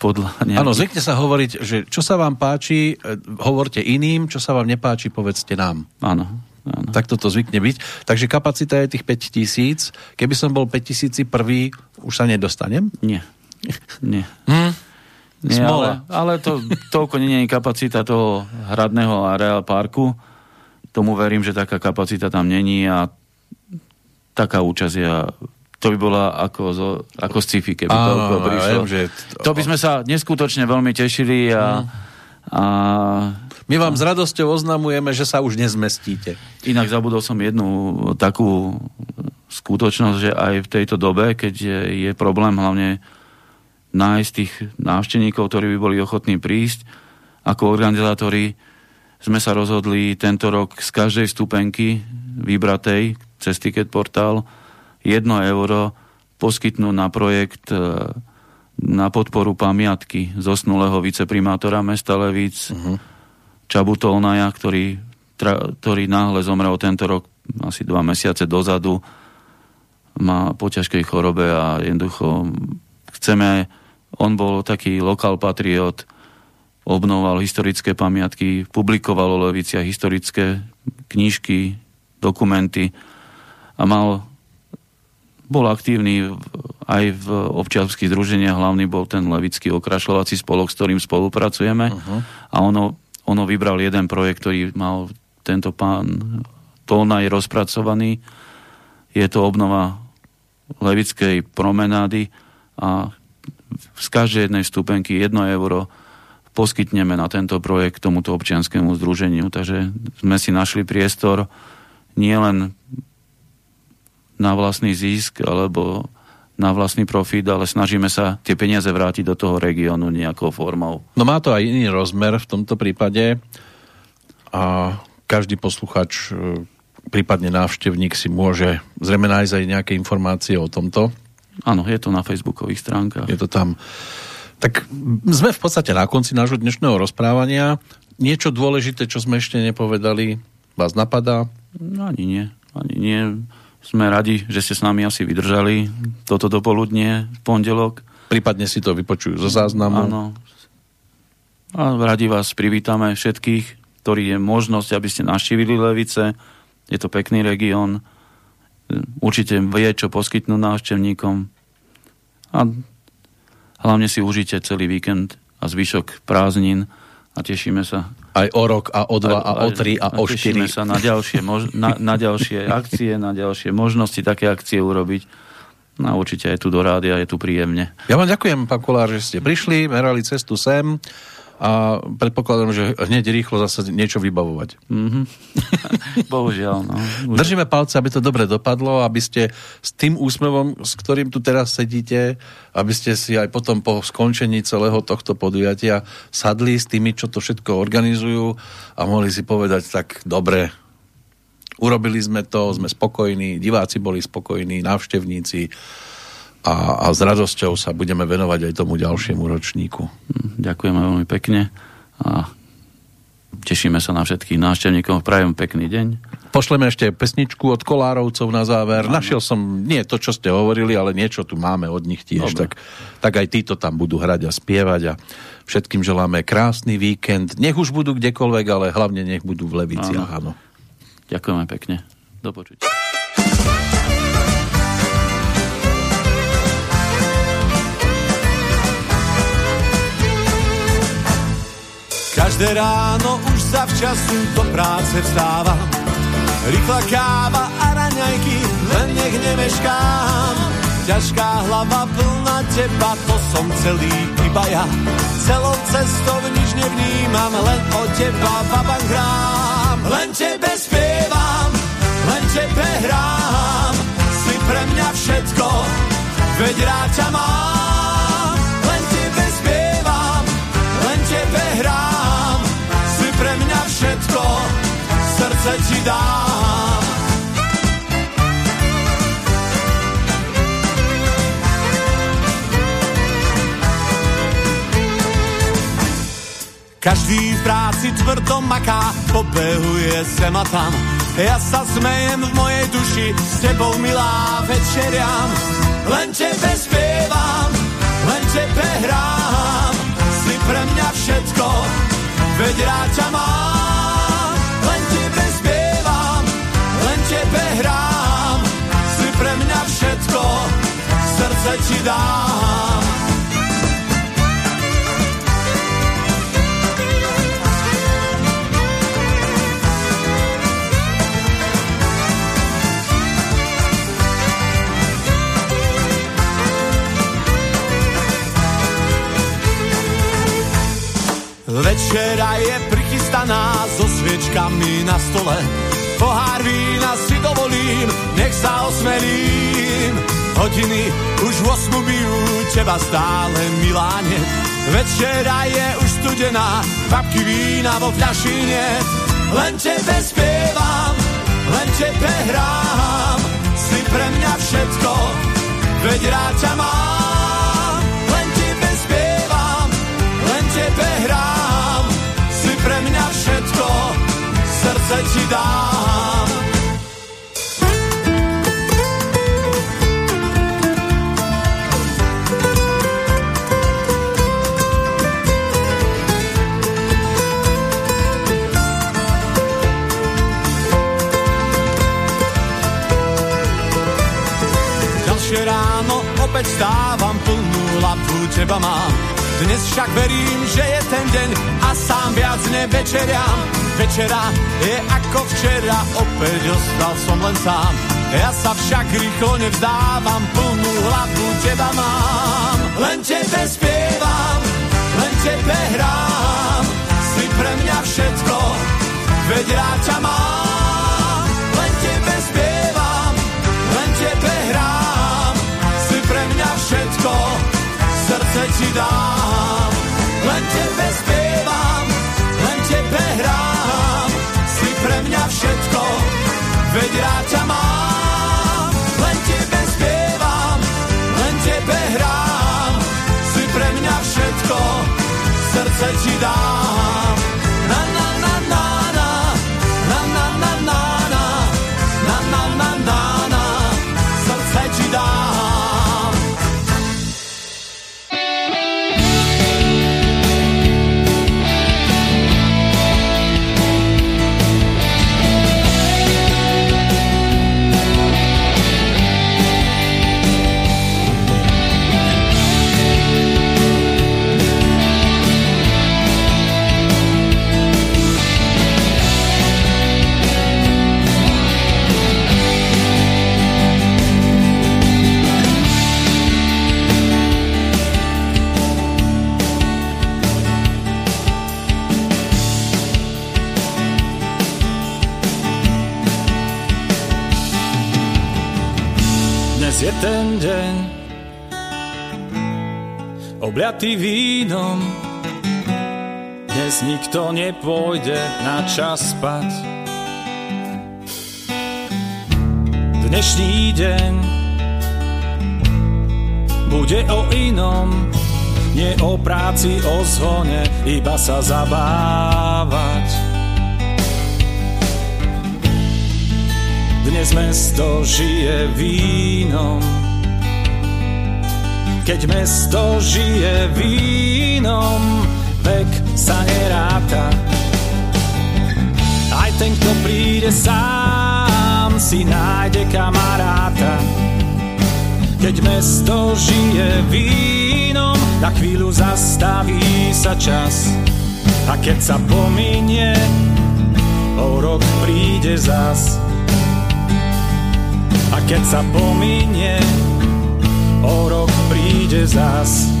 podľa nejakých... Áno, zvykne sa hovoriť, že čo sa vám páči, e, hovorte iným, čo sa vám nepáči, povedzte nám. Áno. Áno. Tak toto zvykne byť. Takže kapacita je tých 5 tisíc. Keby som bol 5 tisíci prvý, už sa nedostanem? Nie. *laughs* Nie. Hm? Nie, ale, ale to, toľko nie je kapacita toho hradného areál parku. Tomu verím, že taká kapacita tam není a taká účasť je to by bola ako, zo, ako sci-fi, keby Áno, toľko prišlo. Viem, že to... to by sme sa neskutočne veľmi tešili a, mm. a... My vám s radosťou oznamujeme, že sa už nezmestíte. Inak zabudol som jednu takú skutočnosť, že aj v tejto dobe, keď je, je problém hlavne nájsť tých návštevníkov, ktorí by boli ochotní prísť. Ako organizátori sme sa rozhodli tento rok z každej stupenky vybratej cez Ticket Portál 1 euro poskytnúť na projekt e, na podporu pamiatky zosnulého viceprimátora mesta Levíc uh-huh. Čabutolnaja, ktorý, tra, ktorý náhle zomrel tento rok asi dva mesiace dozadu má po ťažkej chorobe a jednoducho chceme on bol taký lokál patriot, obnoval historické pamiatky, publikoval o Leviciach historické knížky, dokumenty a mal, bol aktívny aj v občianských združeniach, hlavný bol ten Levický okrašľovací spolok, s ktorým spolupracujeme uh-huh. a ono, ono vybral jeden projekt, ktorý mal tento pán Tolnaj rozpracovaný. Je to obnova Levickej promenády a z každej jednej stupenky 1 euro poskytneme na tento projekt tomuto občianskému združeniu. Takže sme si našli priestor nielen na vlastný zisk alebo na vlastný profit, ale snažíme sa tie peniaze vrátiť do toho regiónu nejakou formou. No má to aj iný rozmer v tomto prípade a každý posluchač, e, prípadne návštevník si môže zrejme nájsť aj nejaké informácie o tomto Áno, je to na facebookových stránkach. Je to tam. Tak sme v podstate na konci nášho dnešného rozprávania. Niečo dôležité, čo sme ešte nepovedali, vás napadá? No, ani nie. Ani nie. Sme radi, že ste s nami asi vydržali toto dopoludnie v pondelok. Prípadne si to vypočujú zo záznamu. Áno. A radi vás privítame všetkých, ktorí je možnosť, aby ste naštívili Levice. Je to pekný región určite vie, čo poskytnúť návštevníkom a hlavne si užite celý víkend a zvyšok prázdnin a tešíme sa. Aj o rok, a o dva, a, a o tri, a, a o štyri. Tešíme sa na ďalšie, mož- na, na ďalšie *laughs* akcie, na ďalšie možnosti také akcie urobiť. No určite je tu do rádia, je tu príjemne. Ja vám ďakujem, pán Kolár, že ste prišli, merali cestu sem a predpokladám, že hneď rýchlo zase niečo vybavovať. Mm-hmm. *laughs* Bohužiaľ, no. Už... Držíme palce, aby to dobre dopadlo, aby ste s tým úsmevom, s ktorým tu teraz sedíte, aby ste si aj potom po skončení celého tohto podujatia sadli s tými, čo to všetko organizujú a mohli si povedať tak dobre, urobili sme to, sme spokojní, diváci boli spokojní, návštevníci a, a s radosťou sa budeme venovať aj tomu ďalšiemu ročníku. Hm, ďakujeme veľmi pekne a tešíme sa na všetkých návštevníkov. Prajem pekný deň. Pošleme ešte pesničku od Kolárovcov na záver. Áno. Našiel som nie to, čo ste hovorili, ale niečo tu máme od nich tiež. Tak, tak aj títo tam budú hrať a spievať a všetkým želáme krásny víkend. Nech už budú kdekoľvek, ale hlavne nech budú v Leviciach. Áno. áno. Ďakujeme pekne. Do počutia. Každé ráno už sa včasu do práce vstávam. Rýchla káva a raňajky, len nech nemeškám. Ťažká hlava plná teba, to som celý iba ja. Celou cestou nič nevnímam, len o teba baba hrám. Len tebe spievam, len tebe hrám. Si pre mňa všetko, veď rád mám. Srdce ti dám. Každý v práci tvrdo maká, pobehuje sem a tam. Ja sa smejem v mojej duši, s tebou milá večeriam. Len tebe spievam, len tebe hrám, si pre mňa všetko, veď rád mám. Srdce ti dám. Večera je prichystaná so sviečkami na stole. Pohár vína si dovolím, nech sa osmelím. Hodiny už v osmu bijú, teba stále miláne. Večera je už studená, babky vína vo fľaši niet. Len tebe spievam, len tebe hrám, si pre mňa všetko, veď rád ťa mám. Len tebe spievam, len tebe hrám, pre mňa všetko, srdce ti dám. Teba mám dnes však verím, že je ten deň a sám viac nevečeriam. Večera je ako včera, opäť ostal som len sám. Ja sa však rýchlo nevzdávam, plnú hlavu teba mám. Len tebe spievam, len tebe hrám, si pre mňa všetko, veď rád ťa mám. Srdce ti dám. Len tebe spievam, len tebe hrám, si pre mňa všetko, veď rád ťa mám. Len tebe spievam, len tebe hrám, si pre mňa všetko, srdce ti dám. Je ten deň obliatý vínom. Dnes nikto nepôjde na čas spať. Dnešný deň bude o inom, nie o práci, o zvone, iba sa zabávať. Dnes mesto žije vínom, keď mesto žije vínom, vek sa neráta. Aj ten, kto príde sám, si nájde kamaráta. Keď mesto žije vínom, na chvíľu zastaví sa čas. A keď sa pominie, o rok príde zas. Keď sa pominie, o rok príde zas.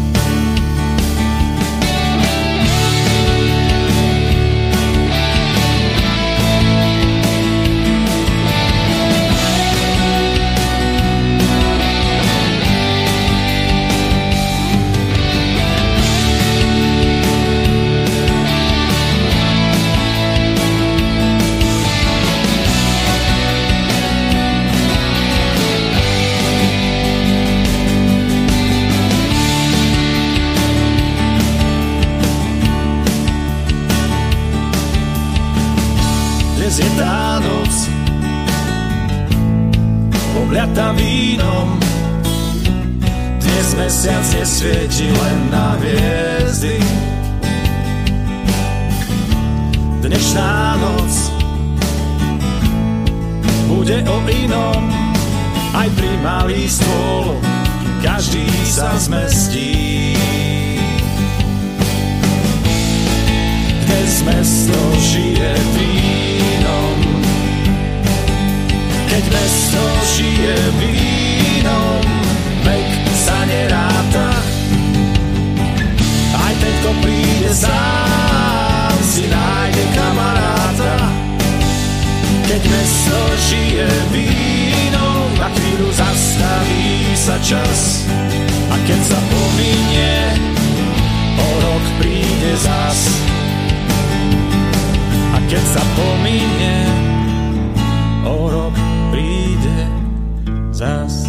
Mesiac nesvieti len na hviezdy. Dnešná noc bude o inom, aj pri malý stôl každý sa zmestí. Dnes mesto žije vínom, keď mesto žije vínom, kto príde sám, si nájde kamaráta. Keď mesto žije vínom, na chvíľu zastaví sa čas. A keď sa pominie, o rok príde zas. A keď sa pominie, o rok príde zas.